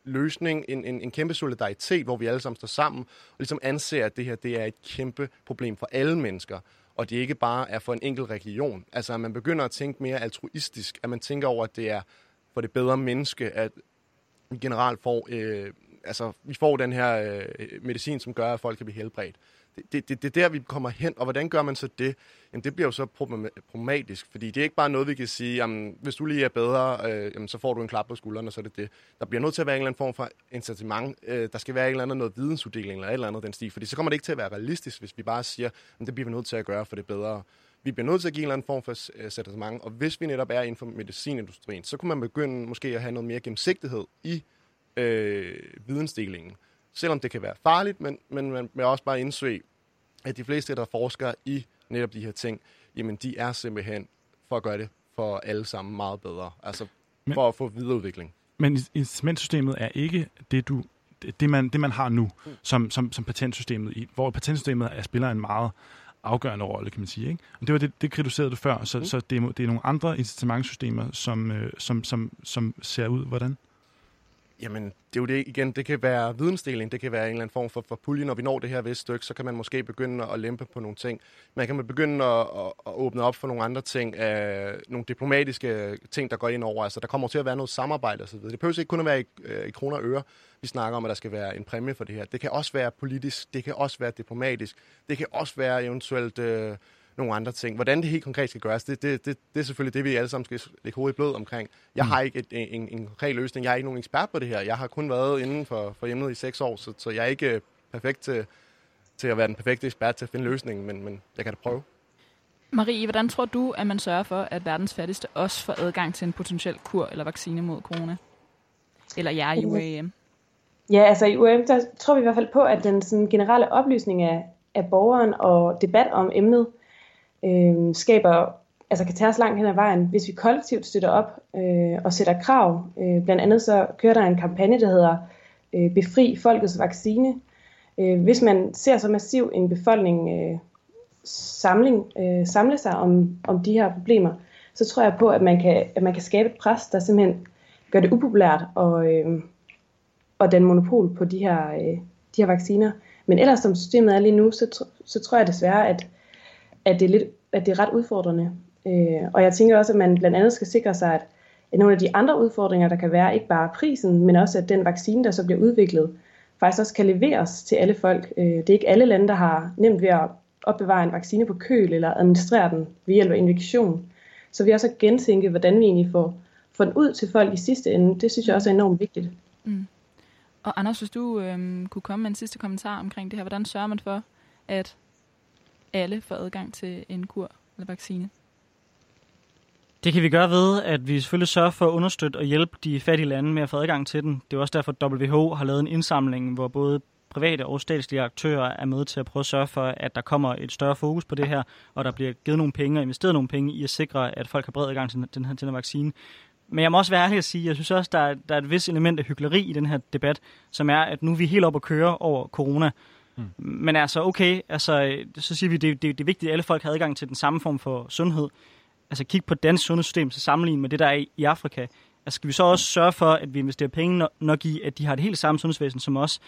løsning, en, en, en kæmpe solidaritet, hvor vi alle sammen står sammen og ligesom anser, at det her det er et kæmpe problem for alle mennesker, og det ikke bare er for en enkelt region. Altså, at man begynder at tænke mere altruistisk, at man tænker over, at det er for det bedre menneske, at vi generelt får, øh, altså, vi får den her øh, medicin, som gør, at folk kan blive helbredt. Det, det, det, det er der, vi kommer hen, og hvordan gør man så det? Jamen, det bliver jo så problematisk, fordi det er ikke bare noget, vi kan sige, jamen, hvis du lige er bedre, øh, jamen, så får du en klap på skulderen, og så er det det. Der bliver nødt til at være en eller anden form for incitament. Øh, der skal være en eller anden noget vidensuddeling, eller et eller andet den stil, fordi så kommer det ikke til at være realistisk, hvis vi bare siger, jamen, det bliver vi nødt til at gøre, for det er bedre. Vi bliver nødt til at give en eller anden form for øh, incitament, og hvis vi netop er inden for medicinindustrien, så kunne man begynde måske at have noget mere gennemsigtighed i øh, vidensdelingen. Selvom det kan være farligt, men, men man vil også bare indse, at de fleste, der forsker i netop de her ting, jamen de er simpelthen for at gøre det for alle sammen meget bedre. Altså Men- for at få videreudvikling. Men incitamentsystemet er ikke det, du, det, man, det man har nu, som, som, som patentsystemet, i, hvor patentsystemet er, spiller en meget afgørende rolle, kan man sige. Ikke? Og det var det, det kritiserede du før, så, mm. så det, er, det er nogle andre incitamentsystemer, som, øh, som, som, som ser ud, hvordan? Jamen, det er jo det igen. Det kan være vidensdeling, det kan være en eller anden form for, for pulje. Når vi når det her vist stykke, så kan man måske begynde at lempe på nogle ting. Man kan begynde at, at, at åbne op for nogle andre ting, øh, nogle diplomatiske ting, der går ind over. Altså, der kommer til at være noget samarbejde osv. Det behøver ikke kun at være i, øh, i kroner og øre. Vi snakker om, at der skal være en præmie for det her. Det kan også være politisk, det kan også være diplomatisk, det kan også være eventuelt... Øh, nogle andre ting. Hvordan det helt konkret skal gøres, det, det, det, det er selvfølgelig det, vi alle sammen skal lægge hovedet i blød omkring. Jeg mm. har ikke et, en, en konkret løsning. Jeg er ikke nogen ekspert på det her. Jeg har kun været inden for, for emnet i seks år, så, så jeg er ikke øh, perfekt til, til at være den perfekte ekspert til at finde løsningen, men, men jeg kan da prøve. Marie, hvordan tror du, at man sørger for, at verdens fattigste også får adgang til en potentiel kur eller vaccine mod corona? Eller jer i UAM? Ja, altså i UAM, der tror vi i hvert fald på, at den sådan, generelle oplysning af, af borgeren og debat om emnet øh, skaber altså kan tage os langt hen ad vejen, hvis vi kollektivt støtter op øh, og sætter krav. Øh, blandt andet så kører der en kampagne, der hedder øh, Befri Folkets Vaccine. Øh, hvis man ser så massiv en befolkning øh, samling, øh, samle sig om, om de her problemer, så tror jeg på, at man kan, at man kan skabe et pres, der simpelthen gør det upopulært og, øh, og den monopol på de her, øh, de her vacciner. Men ellers som systemet er lige nu, så, så tror jeg desværre, at, at, det er lidt, at det er ret udfordrende. Øh, og jeg tænker også, at man blandt andet skal sikre sig, at, at nogle af de andre udfordringer, der kan være, ikke bare prisen, men også at den vaccine, der så bliver udviklet, faktisk også kan leveres til alle folk. Øh, det er ikke alle lande, der har nemt ved at opbevare en vaccine på køl eller administrere den ved hjælp af injektion. Så vi også gentænke, hvordan vi egentlig får, får den ud til folk i sidste ende. Det synes jeg også er enormt vigtigt. Mm. Og Anders, hvis du øh, kunne komme med en sidste kommentar omkring det her, hvordan sørger man for, at alle får adgang til en kur eller vaccine? Det kan vi gøre ved, at vi selvfølgelig sørger for at understøtte og hjælpe de fattige lande med at få adgang til den. Det er også derfor, at WHO har lavet en indsamling, hvor både private og statslige aktører er med til at prøve at sørge for, at der kommer et større fokus på det her, og der bliver givet nogle penge og investeret nogle penge i at sikre, at folk har bred adgang til den her, til den her vaccine. Men jeg må også være ærlig at sige, jeg synes også, der er, der er et vis element af hyggeleri i den her debat, som er, at nu er vi helt op at køre over corona. Mm. Men altså, okay, altså, øh, så siger vi, det, det, det er vigtigt, at alle folk har adgang til den samme form for sundhed. Altså kig på dansk sundhedssystem til sammenligning med det, der er i, i Afrika. Altså skal vi så også sørge for, at vi investerer penge nok i, at de har det helt samme sundhedsvæsen som os.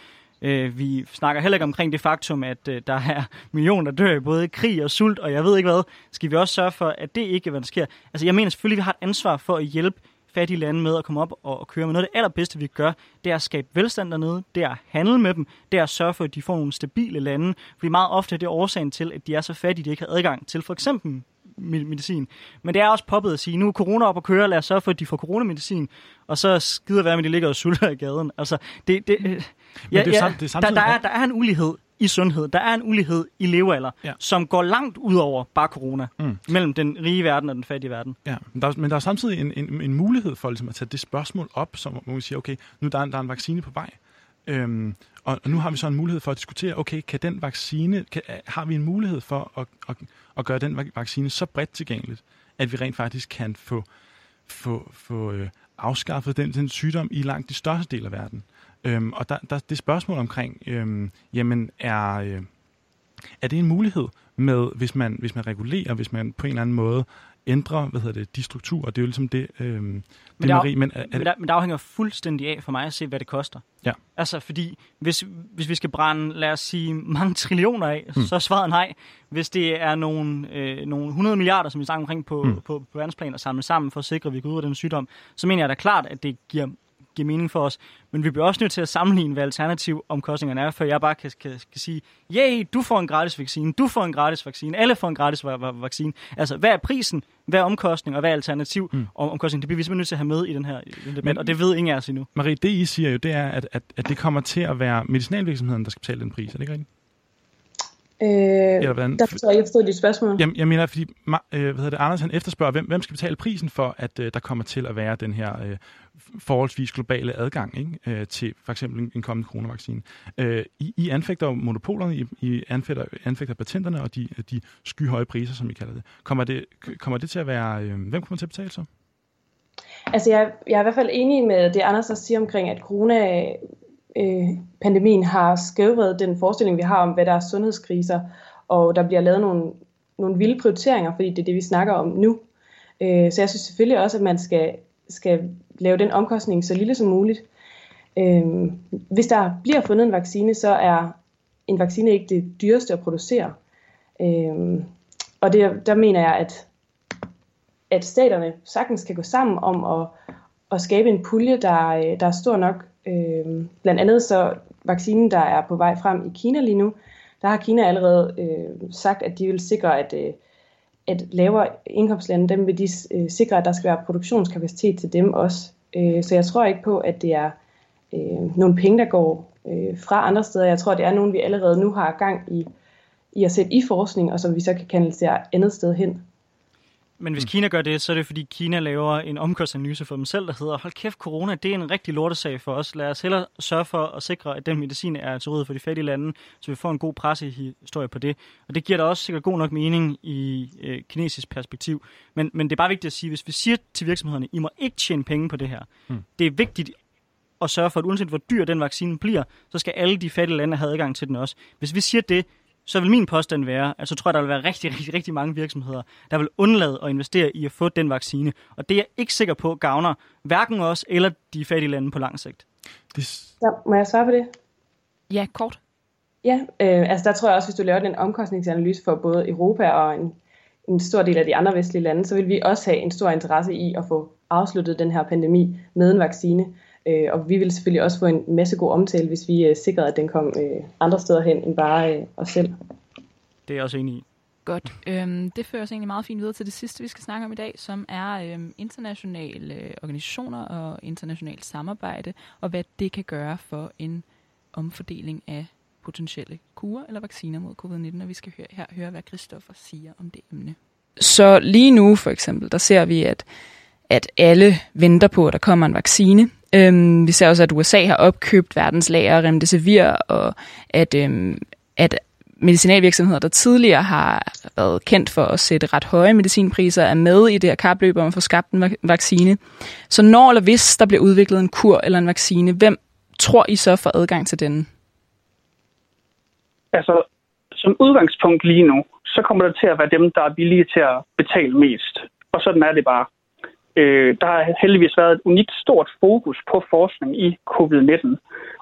Øh, vi snakker heller ikke omkring det faktum, at øh, der er millioner, der dør i både krig og sult, og jeg ved ikke hvad. Skal vi også sørge for, at det ikke er, hvad der sker? Altså jeg mener selvfølgelig, at vi har et ansvar for at hjælpe fattige lande med at komme op og, og køre. Men noget af det allerbedste, vi gør, det er at skabe velstand dernede, det er at handle med dem, det er at sørge for, at de får nogle stabile lande. Fordi meget ofte er det årsagen til, at de er så fattige, de ikke har adgang til for eksempel medicin. Men det er også poppet at sige, nu er corona op at køre, lad os sørge for, at de får coronamedicin, og så skider være med, at de ligger og sulter i gaden. Altså, det, det, ja, det er, ja, det er der, der, er, der er en ulighed i sundhed. Der er en ulighed i levealder, ja. som går langt ud over bare corona, mm. mellem den rige verden og den fattige verden. Ja, men der, men der er samtidig en, en, en mulighed for ligesom, at tage det spørgsmål op, som man siger, okay, nu der er, der er en vaccine på vej. Øhm, og, og nu har vi så en mulighed for at diskutere, okay, kan den vaccine, kan, har vi en mulighed for at, at, at gøre den vaccine så bredt tilgængeligt, at vi rent faktisk kan få, få, få øh, afskaffet den, den sygdom i langt de største del af verden. Øhm, og der, der, det spørgsmål omkring, øhm, jamen er, øh, er det en mulighed med, hvis man, hvis man regulerer, hvis man på en eller anden måde ændre hvad hedder det, de strukturer. Det er jo ligesom det, øh, men, det, af, men, er, men, der, men det afhænger fuldstændig af for mig at se, hvad det koster. Ja. Altså, fordi hvis, hvis vi skal brænde, lad os sige, mange trillioner af, hmm. så er svaret nej. Hvis det er nogle, øh, nogle 100 milliarder, som vi snakker omkring på, på, på, på verdensplan, og samle sammen for at sikre, at vi går ud af den sygdom, så mener jeg da klart, at det giver giver mening for os. Men vi bliver også nødt til at sammenligne, hvad alternativ omkostningerne er, før jeg bare kan, kan, kan sige, yay, du får en gratis vaccine, du får en gratis vaccine, alle får en gratis vaccine. Altså, hvad er prisen, hvad er omkostning, og hvad er alternativ mm. omkostning? Det bliver vi simpelthen nødt til at have med i den her, i den debat, Men, og det ved ingen af os endnu. Marie, det I siger jo, det er, at, at, at det kommer til at være medicinalvirksomheden, der skal betale den pris. Er det ikke rigtigt? Øh, Eller hvordan? Der forstår jeg ikke dit spørgsmål. Jamen, jeg mener, fordi øh, hvad hedder det, Anders han efterspørger, hvem, hvem skal betale prisen for, at øh, der kommer til at være den her øh, forholdsvis globale adgang ikke, øh, til for eksempel en, en kommende coronavaccine. Øh, I, I anfægter monopolerne, I, I anfægter, anfægter patenterne og de, de skyhøje priser, som I kalder det. Kommer det, kommer det til at være, øh, hvem kommer til at betale så? Altså, jeg, jeg er i hvert fald enig med det, Anders også siger omkring, at corona øh, pandemien har skævvredet den forestilling, vi har om, hvad der er sundhedskriser, og der bliver lavet nogle, nogle vilde prioriteringer, fordi det er det, vi snakker om nu. Øh, så jeg synes selvfølgelig også, at man skal, skal lave den omkostning så lille som muligt. Øh, hvis der bliver fundet en vaccine, så er en vaccine ikke det dyreste at producere. Øh, og det, der mener jeg, at, at staterne sagtens kan gå sammen om at, at skabe en pulje, der, øh, der er stor nok Øh, blandt andet så vaccinen, der er på vej frem i Kina lige nu, der har Kina allerede øh, sagt, at de vil sikre, at, øh, at lavere indkomstlande, dem vil de øh, sikre, at der skal være produktionskapacitet til dem også. Øh, så jeg tror ikke på, at det er øh, nogle penge, der går øh, fra andre steder. Jeg tror, det er nogle, vi allerede nu har gang i, i at sætte i forskning, og som vi så kan kanalisere andet sted hen. Men hvis mm. Kina gør det, så er det fordi Kina laver en omkostningsanalyse for dem selv, der hedder, hold kæft, corona, det er en rigtig lortesag for os. Lad os hellere sørge for at sikre, at den medicin er til råd for de fattige lande, så vi får en god pressehistorie på det. Og det giver da også sikkert god nok mening i øh, kinesisk perspektiv. Men, men det er bare vigtigt at sige, hvis vi siger til virksomhederne, I må ikke tjene penge på det her. Mm. Det er vigtigt at sørge for, at uanset hvor dyr den vaccine bliver, så skal alle de fattige lande have adgang til den også. Hvis vi siger det, så vil min påstand være, at så tror jeg, der vil være rigtig, rigtig, rigtig mange virksomheder, der vil undlade at investere i at få den vaccine. Og det er jeg ikke sikker på gavner hverken os eller de fattige lande på lang sigt. Det... Ja, må jeg svare på det? Ja, kort. Ja, øh, altså der tror jeg også, hvis du laver den omkostningsanalyse for både Europa og en, en stor del af de andre vestlige lande, så vil vi også have en stor interesse i at få afsluttet den her pandemi med en vaccine. Øh, og vi vil selvfølgelig også få en masse god omtale, hvis vi øh, sikrede, at den kom øh, andre steder hen end bare øh, os selv. Det er jeg også enig i. Godt. Øhm, det fører os egentlig meget fint videre til det sidste, vi skal snakke om i dag, som er øhm, internationale øh, organisationer og internationalt samarbejde, og hvad det kan gøre for en omfordeling af potentielle kurer eller vacciner mod covid-19, og vi skal høre, her høre, hvad Christoffer siger om det emne. Så lige nu for eksempel, der ser vi, at, at alle venter på, at der kommer en vaccine. Øhm, vi ser også, at USA har opkøbt verdens lager af remdesivir, og at, øhm, at medicinalvirksomheder, der tidligere har været kendt for at sætte ret høje medicinpriser, er med i det her kapløb om at få skabt en vaccine. Så når eller hvis der bliver udviklet en kur eller en vaccine, hvem tror I så får adgang til den? Altså, som udgangspunkt lige nu, så kommer det til at være dem, der er villige til at betale mest. Og sådan er det bare. Øh, der har heldigvis været et unikt stort fokus på forskning i covid-19,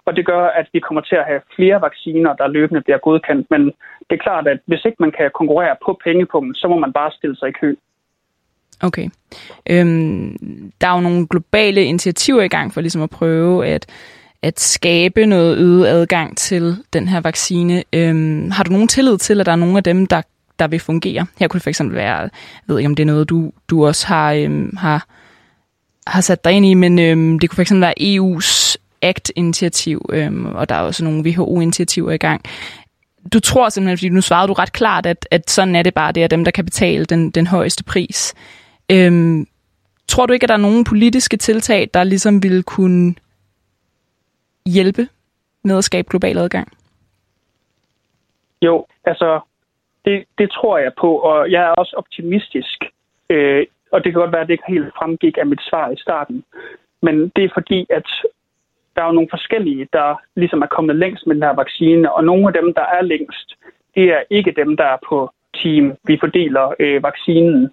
og det gør, at vi kommer til at have flere vacciner, der løbende bliver godkendt. Men det er klart, at hvis ikke man kan konkurrere på pengepunkten, så må man bare stille sig i kø. Okay. Øhm, der er jo nogle globale initiativer i gang for ligesom at prøve at, at skabe noget øget adgang til den her vaccine. Øhm, har du nogen tillid til, at der er nogle af dem, der der vil fungere. Her kunne det for eksempel være, jeg ved ikke om det er noget, du, du også har, øhm, har, har sat dig ind i, men øhm, det kunne for eksempel være EU's ACT-initiativ, øhm, og der er også nogle WHO-initiativer i gang. Du tror simpelthen, fordi nu svarede du ret klart, at, at sådan er det bare, det er dem, der kan betale den, den højeste pris. Øhm, tror du ikke, at der er nogle politiske tiltag, der ligesom ville kunne hjælpe med at skabe global adgang? Jo, altså det, det tror jeg på, og jeg er også optimistisk. Øh, og det kan godt være, at det ikke helt fremgik af mit svar i starten. Men det er fordi, at der er nogle forskellige, der ligesom er kommet længst med den her vaccine, og nogle af dem, der er længst, det er ikke dem, der er på team, vi fordeler øh, vaccinen.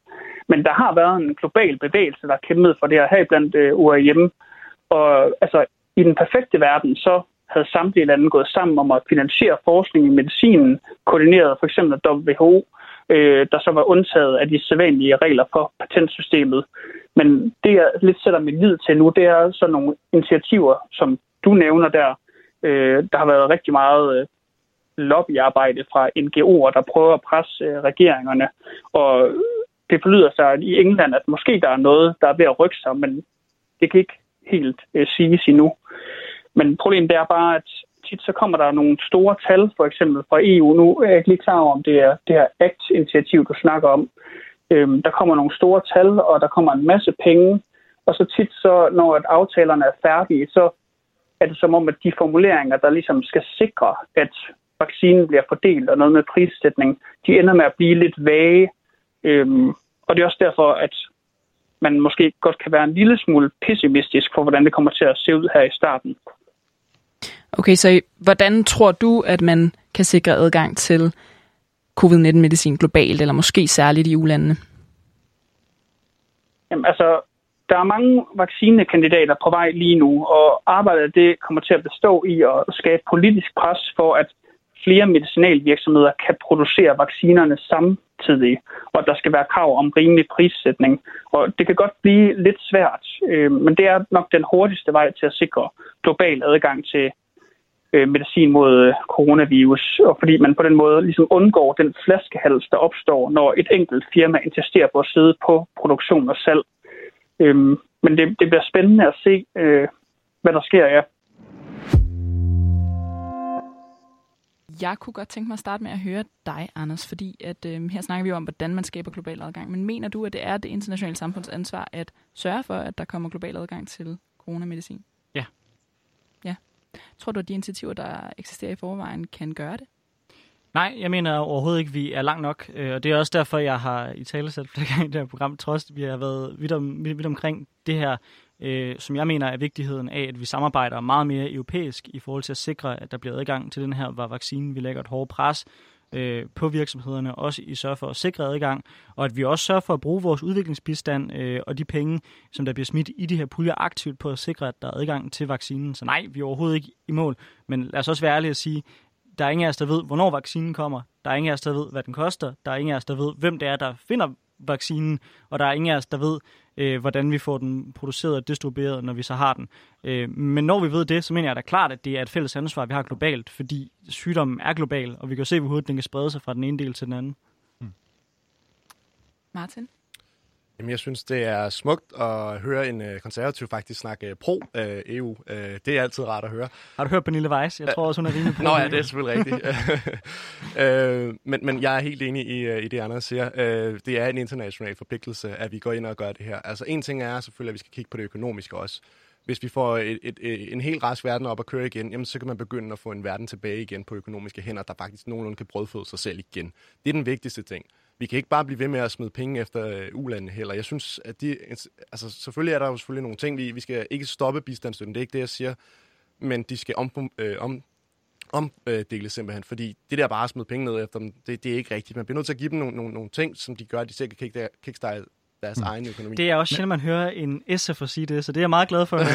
Men der har været en global bevægelse, der har kæmpet for det her, her blandt øh, UAM. Og altså, i den perfekte verden, så havde samtlige lande gået sammen om at finansiere forskning i medicinen, koordineret for eksempel af WHO, øh, der så var undtaget af de sædvanlige regler for patentsystemet. Men det, jeg lidt sætter mit lid til nu, det er så nogle initiativer, som du nævner der. Øh, der har været rigtig meget øh, lobbyarbejde fra NGO'er, der prøver at presse øh, regeringerne. Og det forlyder sig i England, at måske der er noget, der er ved at rykke sig, men det kan ikke helt øh, siges endnu. Men problemet er bare, at tit så kommer der nogle store tal, for eksempel fra EU. Nu er jeg ikke lige klar over, om det er det her ACT-initiativ, du snakker om. Øhm, der kommer nogle store tal, og der kommer en masse penge. Og så tit, så, når at aftalerne er færdige, så er det som om, at de formuleringer, der ligesom skal sikre, at vaccinen bliver fordelt og noget med prissætning, de ender med at blive lidt vage. Øhm, og det er også derfor, at man måske godt kan være en lille smule pessimistisk for, hvordan det kommer til at se ud her i starten. Okay, så hvordan tror du, at man kan sikre adgang til covid-19-medicin globalt, eller måske særligt i ulandene? Jamen, altså, der er mange vaccinekandidater på vej lige nu, og arbejdet det kommer til at bestå i at skabe politisk pres for, at flere medicinalvirksomheder kan producere vaccinerne samtidig, og at der skal være krav om rimelig prissætning. Og det kan godt blive lidt svært, øh, men det er nok den hurtigste vej til at sikre global adgang til øh, medicin mod øh, coronavirus, og fordi man på den måde ligesom undgår den flaskehals, der opstår, når et enkelt firma insisterer på at sidde på produktion og salg. Øhm, men det, det bliver spændende at se, øh, hvad der sker, ja. Jeg kunne godt tænke mig at starte med at høre dig, Anders, fordi at, øh, her snakker vi jo om, hvordan man skaber global adgang. Men mener du, at det er det internationale samfunds ansvar at sørge for, at der kommer global adgang til coronamedicin? Ja. Ja. Tror du, at de initiativer, der eksisterer i forvejen, kan gøre det? Nej, jeg mener overhovedet ikke, at vi er langt nok. Øh, og det er også derfor, jeg har i tale sat flere gange i det her program, trods vi har været vidt, om, vidt omkring det her, øh, som jeg mener er vigtigheden af, at vi samarbejder meget mere europæisk i forhold til at sikre, at der bliver adgang til den her vaccine. Vi lægger et hårdt pres øh, på virksomhederne, også i sørge for at sikre adgang, og at vi også sørger for at bruge vores udviklingsbistand øh, og de penge, som der bliver smidt i de her puljer aktivt på at sikre, at der er adgang til vaccinen. Så nej, vi er overhovedet ikke i mål, men lad os også være ærlige at sige, der er ingen af os, der ved, hvornår vaccinen kommer. Der er ingen af os, der ved, hvad den koster. Der er ingen af os, der ved, hvem det er, der finder vaccinen. Og der er ingen af os, der ved, øh, hvordan vi får den produceret og distribueret, når vi så har den. Øh, men når vi ved det, så mener jeg da klart, at det er et fælles ansvar, vi har globalt, fordi sygdommen er global, og vi kan se, hvor hurtigt den kan sprede sig fra den ene del til den anden. Martin? Jamen, jeg synes, det er smukt at høre en øh, konservativ faktisk snakke pro-EU. Øh, det er altid rart at høre. Har du hørt Pernille Weiss? Jeg tror også, hun er rimelig pro Nå ja, det er selvfølgelig rigtigt. øh, men, men jeg er helt enig i, øh, i det, Anders siger. Øh, det er en international forpligtelse, at vi går ind og gør det her. Altså, en ting er selvfølgelig, at vi skal kigge på det økonomiske også. Hvis vi får et, et, et, en helt rask verden op at køre igen, jamen, så kan man begynde at få en verden tilbage igen på økonomiske hænder, der faktisk nogenlunde kan brødføde sig selv igen. Det er den vigtigste ting vi kan ikke bare blive ved med at smide penge efter ulandene heller. Jeg synes, at de, altså selvfølgelig er der jo selvfølgelig nogle ting, vi, vi skal ikke stoppe bistandsstøtten, det er ikke det, jeg siger, men de skal om, øh, om, omdele simpelthen, fordi det der bare at smide penge ned efter dem, det, det er ikke rigtigt. Man bliver nødt til at give dem nogle, nogle, nogle ting, som de gør, at de selv kan kickstarte deres mm. egen økonomi. Det er også sjældent, man hører en SF at sige det, så det er jeg meget glad for. det,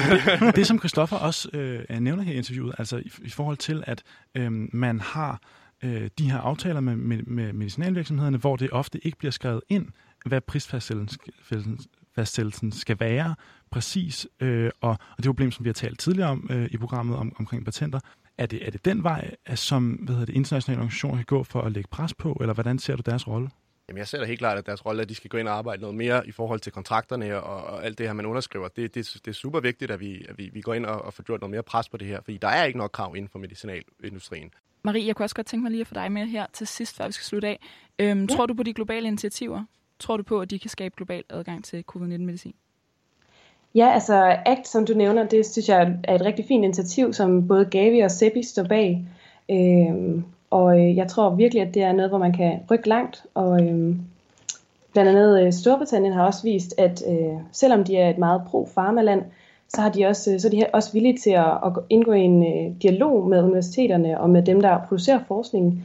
det, som Christoffer også øh, nævner her i interviewet, altså i, i forhold til, at øh, man har øh, de her aftaler med, med, med medicinalvirksomhederne, hvor det ofte ikke bliver skrevet ind, hvad prisfastsættelsen skal være præcis, øh, og, og det problem, som vi har talt tidligere om øh, i programmet om, omkring patenter, er det, er det den vej, som hvad hedder det, internationale organisationer kan gå for at lægge pres på, eller hvordan ser du deres rolle? Jamen, jeg ser da helt klart, at deres rolle er, at de skal gå ind og arbejde noget mere i forhold til kontrakterne og, og alt det her, man underskriver. Det, det, det er super vigtigt, at vi, at vi, vi går ind og, og får gjort noget mere pres på det her, fordi der er ikke nok krav inden for medicinalindustrien. Marie, jeg kunne også godt tænke mig lige at få dig med her til sidst, før vi skal slutte af. Øhm, ja. Tror du på de globale initiativer? Tror du på, at de kan skabe global adgang til covid-19-medicin? Ja, altså ACT, som du nævner, det synes jeg er et rigtig fint initiativ, som både Gavi og Seppi står bag. Øhm, og øh, jeg tror virkelig, at det er noget, hvor man kan rykke langt. Og øhm, blandt andet øh, Storbritannien har også vist, at øh, selvom de er et meget pro-farmaland, så, har de også, øh, så er de også villige til at, at indgå i en øh, dialog med universiteterne og med dem, der producerer forskningen.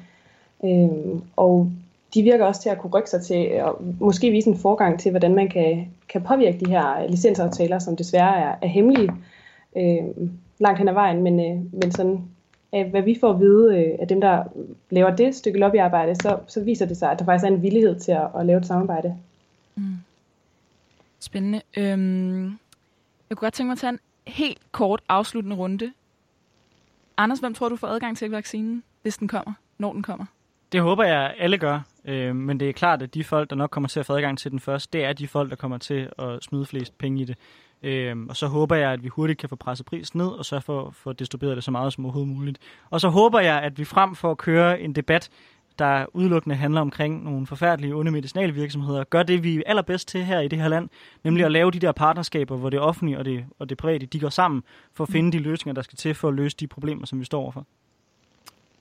Øhm, og de virker også til at kunne rykke sig til øh, og måske vise en forgang til, hvordan man kan, kan påvirke de her øh, licensaftaler, som desværre er, er hemmelige øh, langt hen ad vejen. Men, øh, men sådan, af hvad vi får at vide øh, af dem, der laver det stykke lobbyarbejde, så, så viser det sig, at der faktisk er en villighed til at, at lave et samarbejde. Mm. Spændende. Øhm, jeg kunne godt tænke mig at tage en helt kort afsluttende runde. Anders, hvem tror du får adgang til vaccinen, hvis den kommer, når den kommer? Det håber jeg, alle gør. Øh, men det er klart, at de folk, der nok kommer til at få adgang til den først, det er de folk, der kommer til at smide flest penge i det. Øh, og så håber jeg, at vi hurtigt kan få presset prisen ned, og så få, få distribueret det så meget som overhovedet muligt. Og så håber jeg, at vi frem for at køre en debat, der udelukkende handler omkring nogle forfærdelige onde medicinalvirksomheder, gør det, vi er allerbedst til her i det her land, nemlig at lave de der partnerskaber, hvor det offentlige og det, og det private, de går sammen for at finde de løsninger, der skal til for at løse de problemer, som vi står overfor.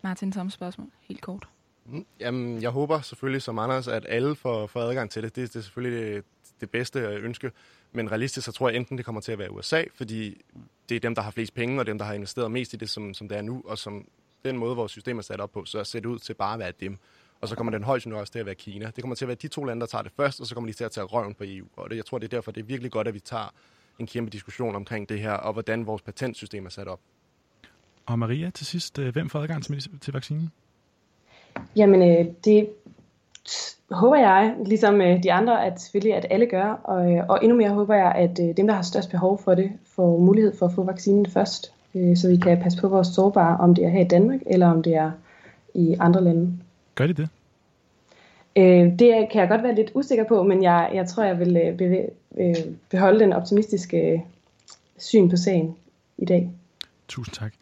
Martin, samme spørgsmål. Helt kort. Mm, jamen, jeg håber selvfølgelig som Anders, at alle får, får adgang til det. Det, det er selvfølgelig det, det bedste ønske. Men realistisk, så tror jeg enten, det kommer til at være USA, fordi det er dem, der har flest penge, og dem, der har investeret mest i det, som, som det er nu, og som den måde, vores system er sat op på, så ser det ud til bare at være dem. Og så kommer den højst nu også til at være Kina. Det kommer til at være de to lande, der tager det først, og så kommer de til at tage røven på EU. Og det, jeg tror, det er derfor, det er virkelig godt, at vi tager en kæmpe diskussion omkring det her, og hvordan vores patentsystem er sat op. Og Maria, til sidst, øh, hvem får adgang til, til vaccinen? Jamen, øh, det håber jeg, ligesom øh, de andre, at selvfølgelig at alle gør. Og, og endnu mere håber jeg, at dem, der har størst behov for det, får mulighed for at få vaccinen først øh, så vi kan passe på vores sårbare, om det er her i Danmark, eller om det er i andre lande. Gør de det? Øh, det kan jeg godt være lidt usikker på, men jeg, jeg tror, jeg vil øh, bevæge, øh, beholde den optimistiske syn på sagen i dag. Tusind tak.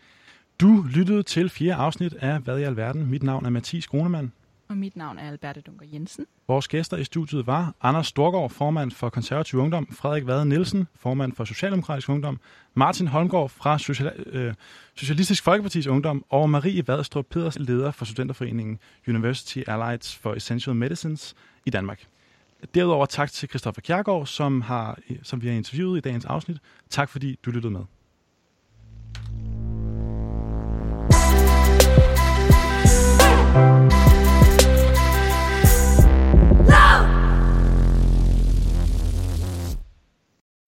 Du lyttede til fire afsnit af Hvad i alverden? Mit navn er Mathis Grunemann og mit navn er Alberte Dunker Jensen. Vores gæster i studiet var Anders Storgård, formand for Konservativ Ungdom, Frederik Vade Nielsen, formand for Socialdemokratisk Ungdom, Martin Holmgaard fra Social, øh, Socialistisk Folkepartis Ungdom og Marie Vadstrup Pedersen, leder for Studenterforeningen University Allies for Essential Medicines i Danmark. Derudover tak til Christoffer Kjærgaard, som, har, som vi har interviewet i dagens afsnit. Tak fordi du lyttede med.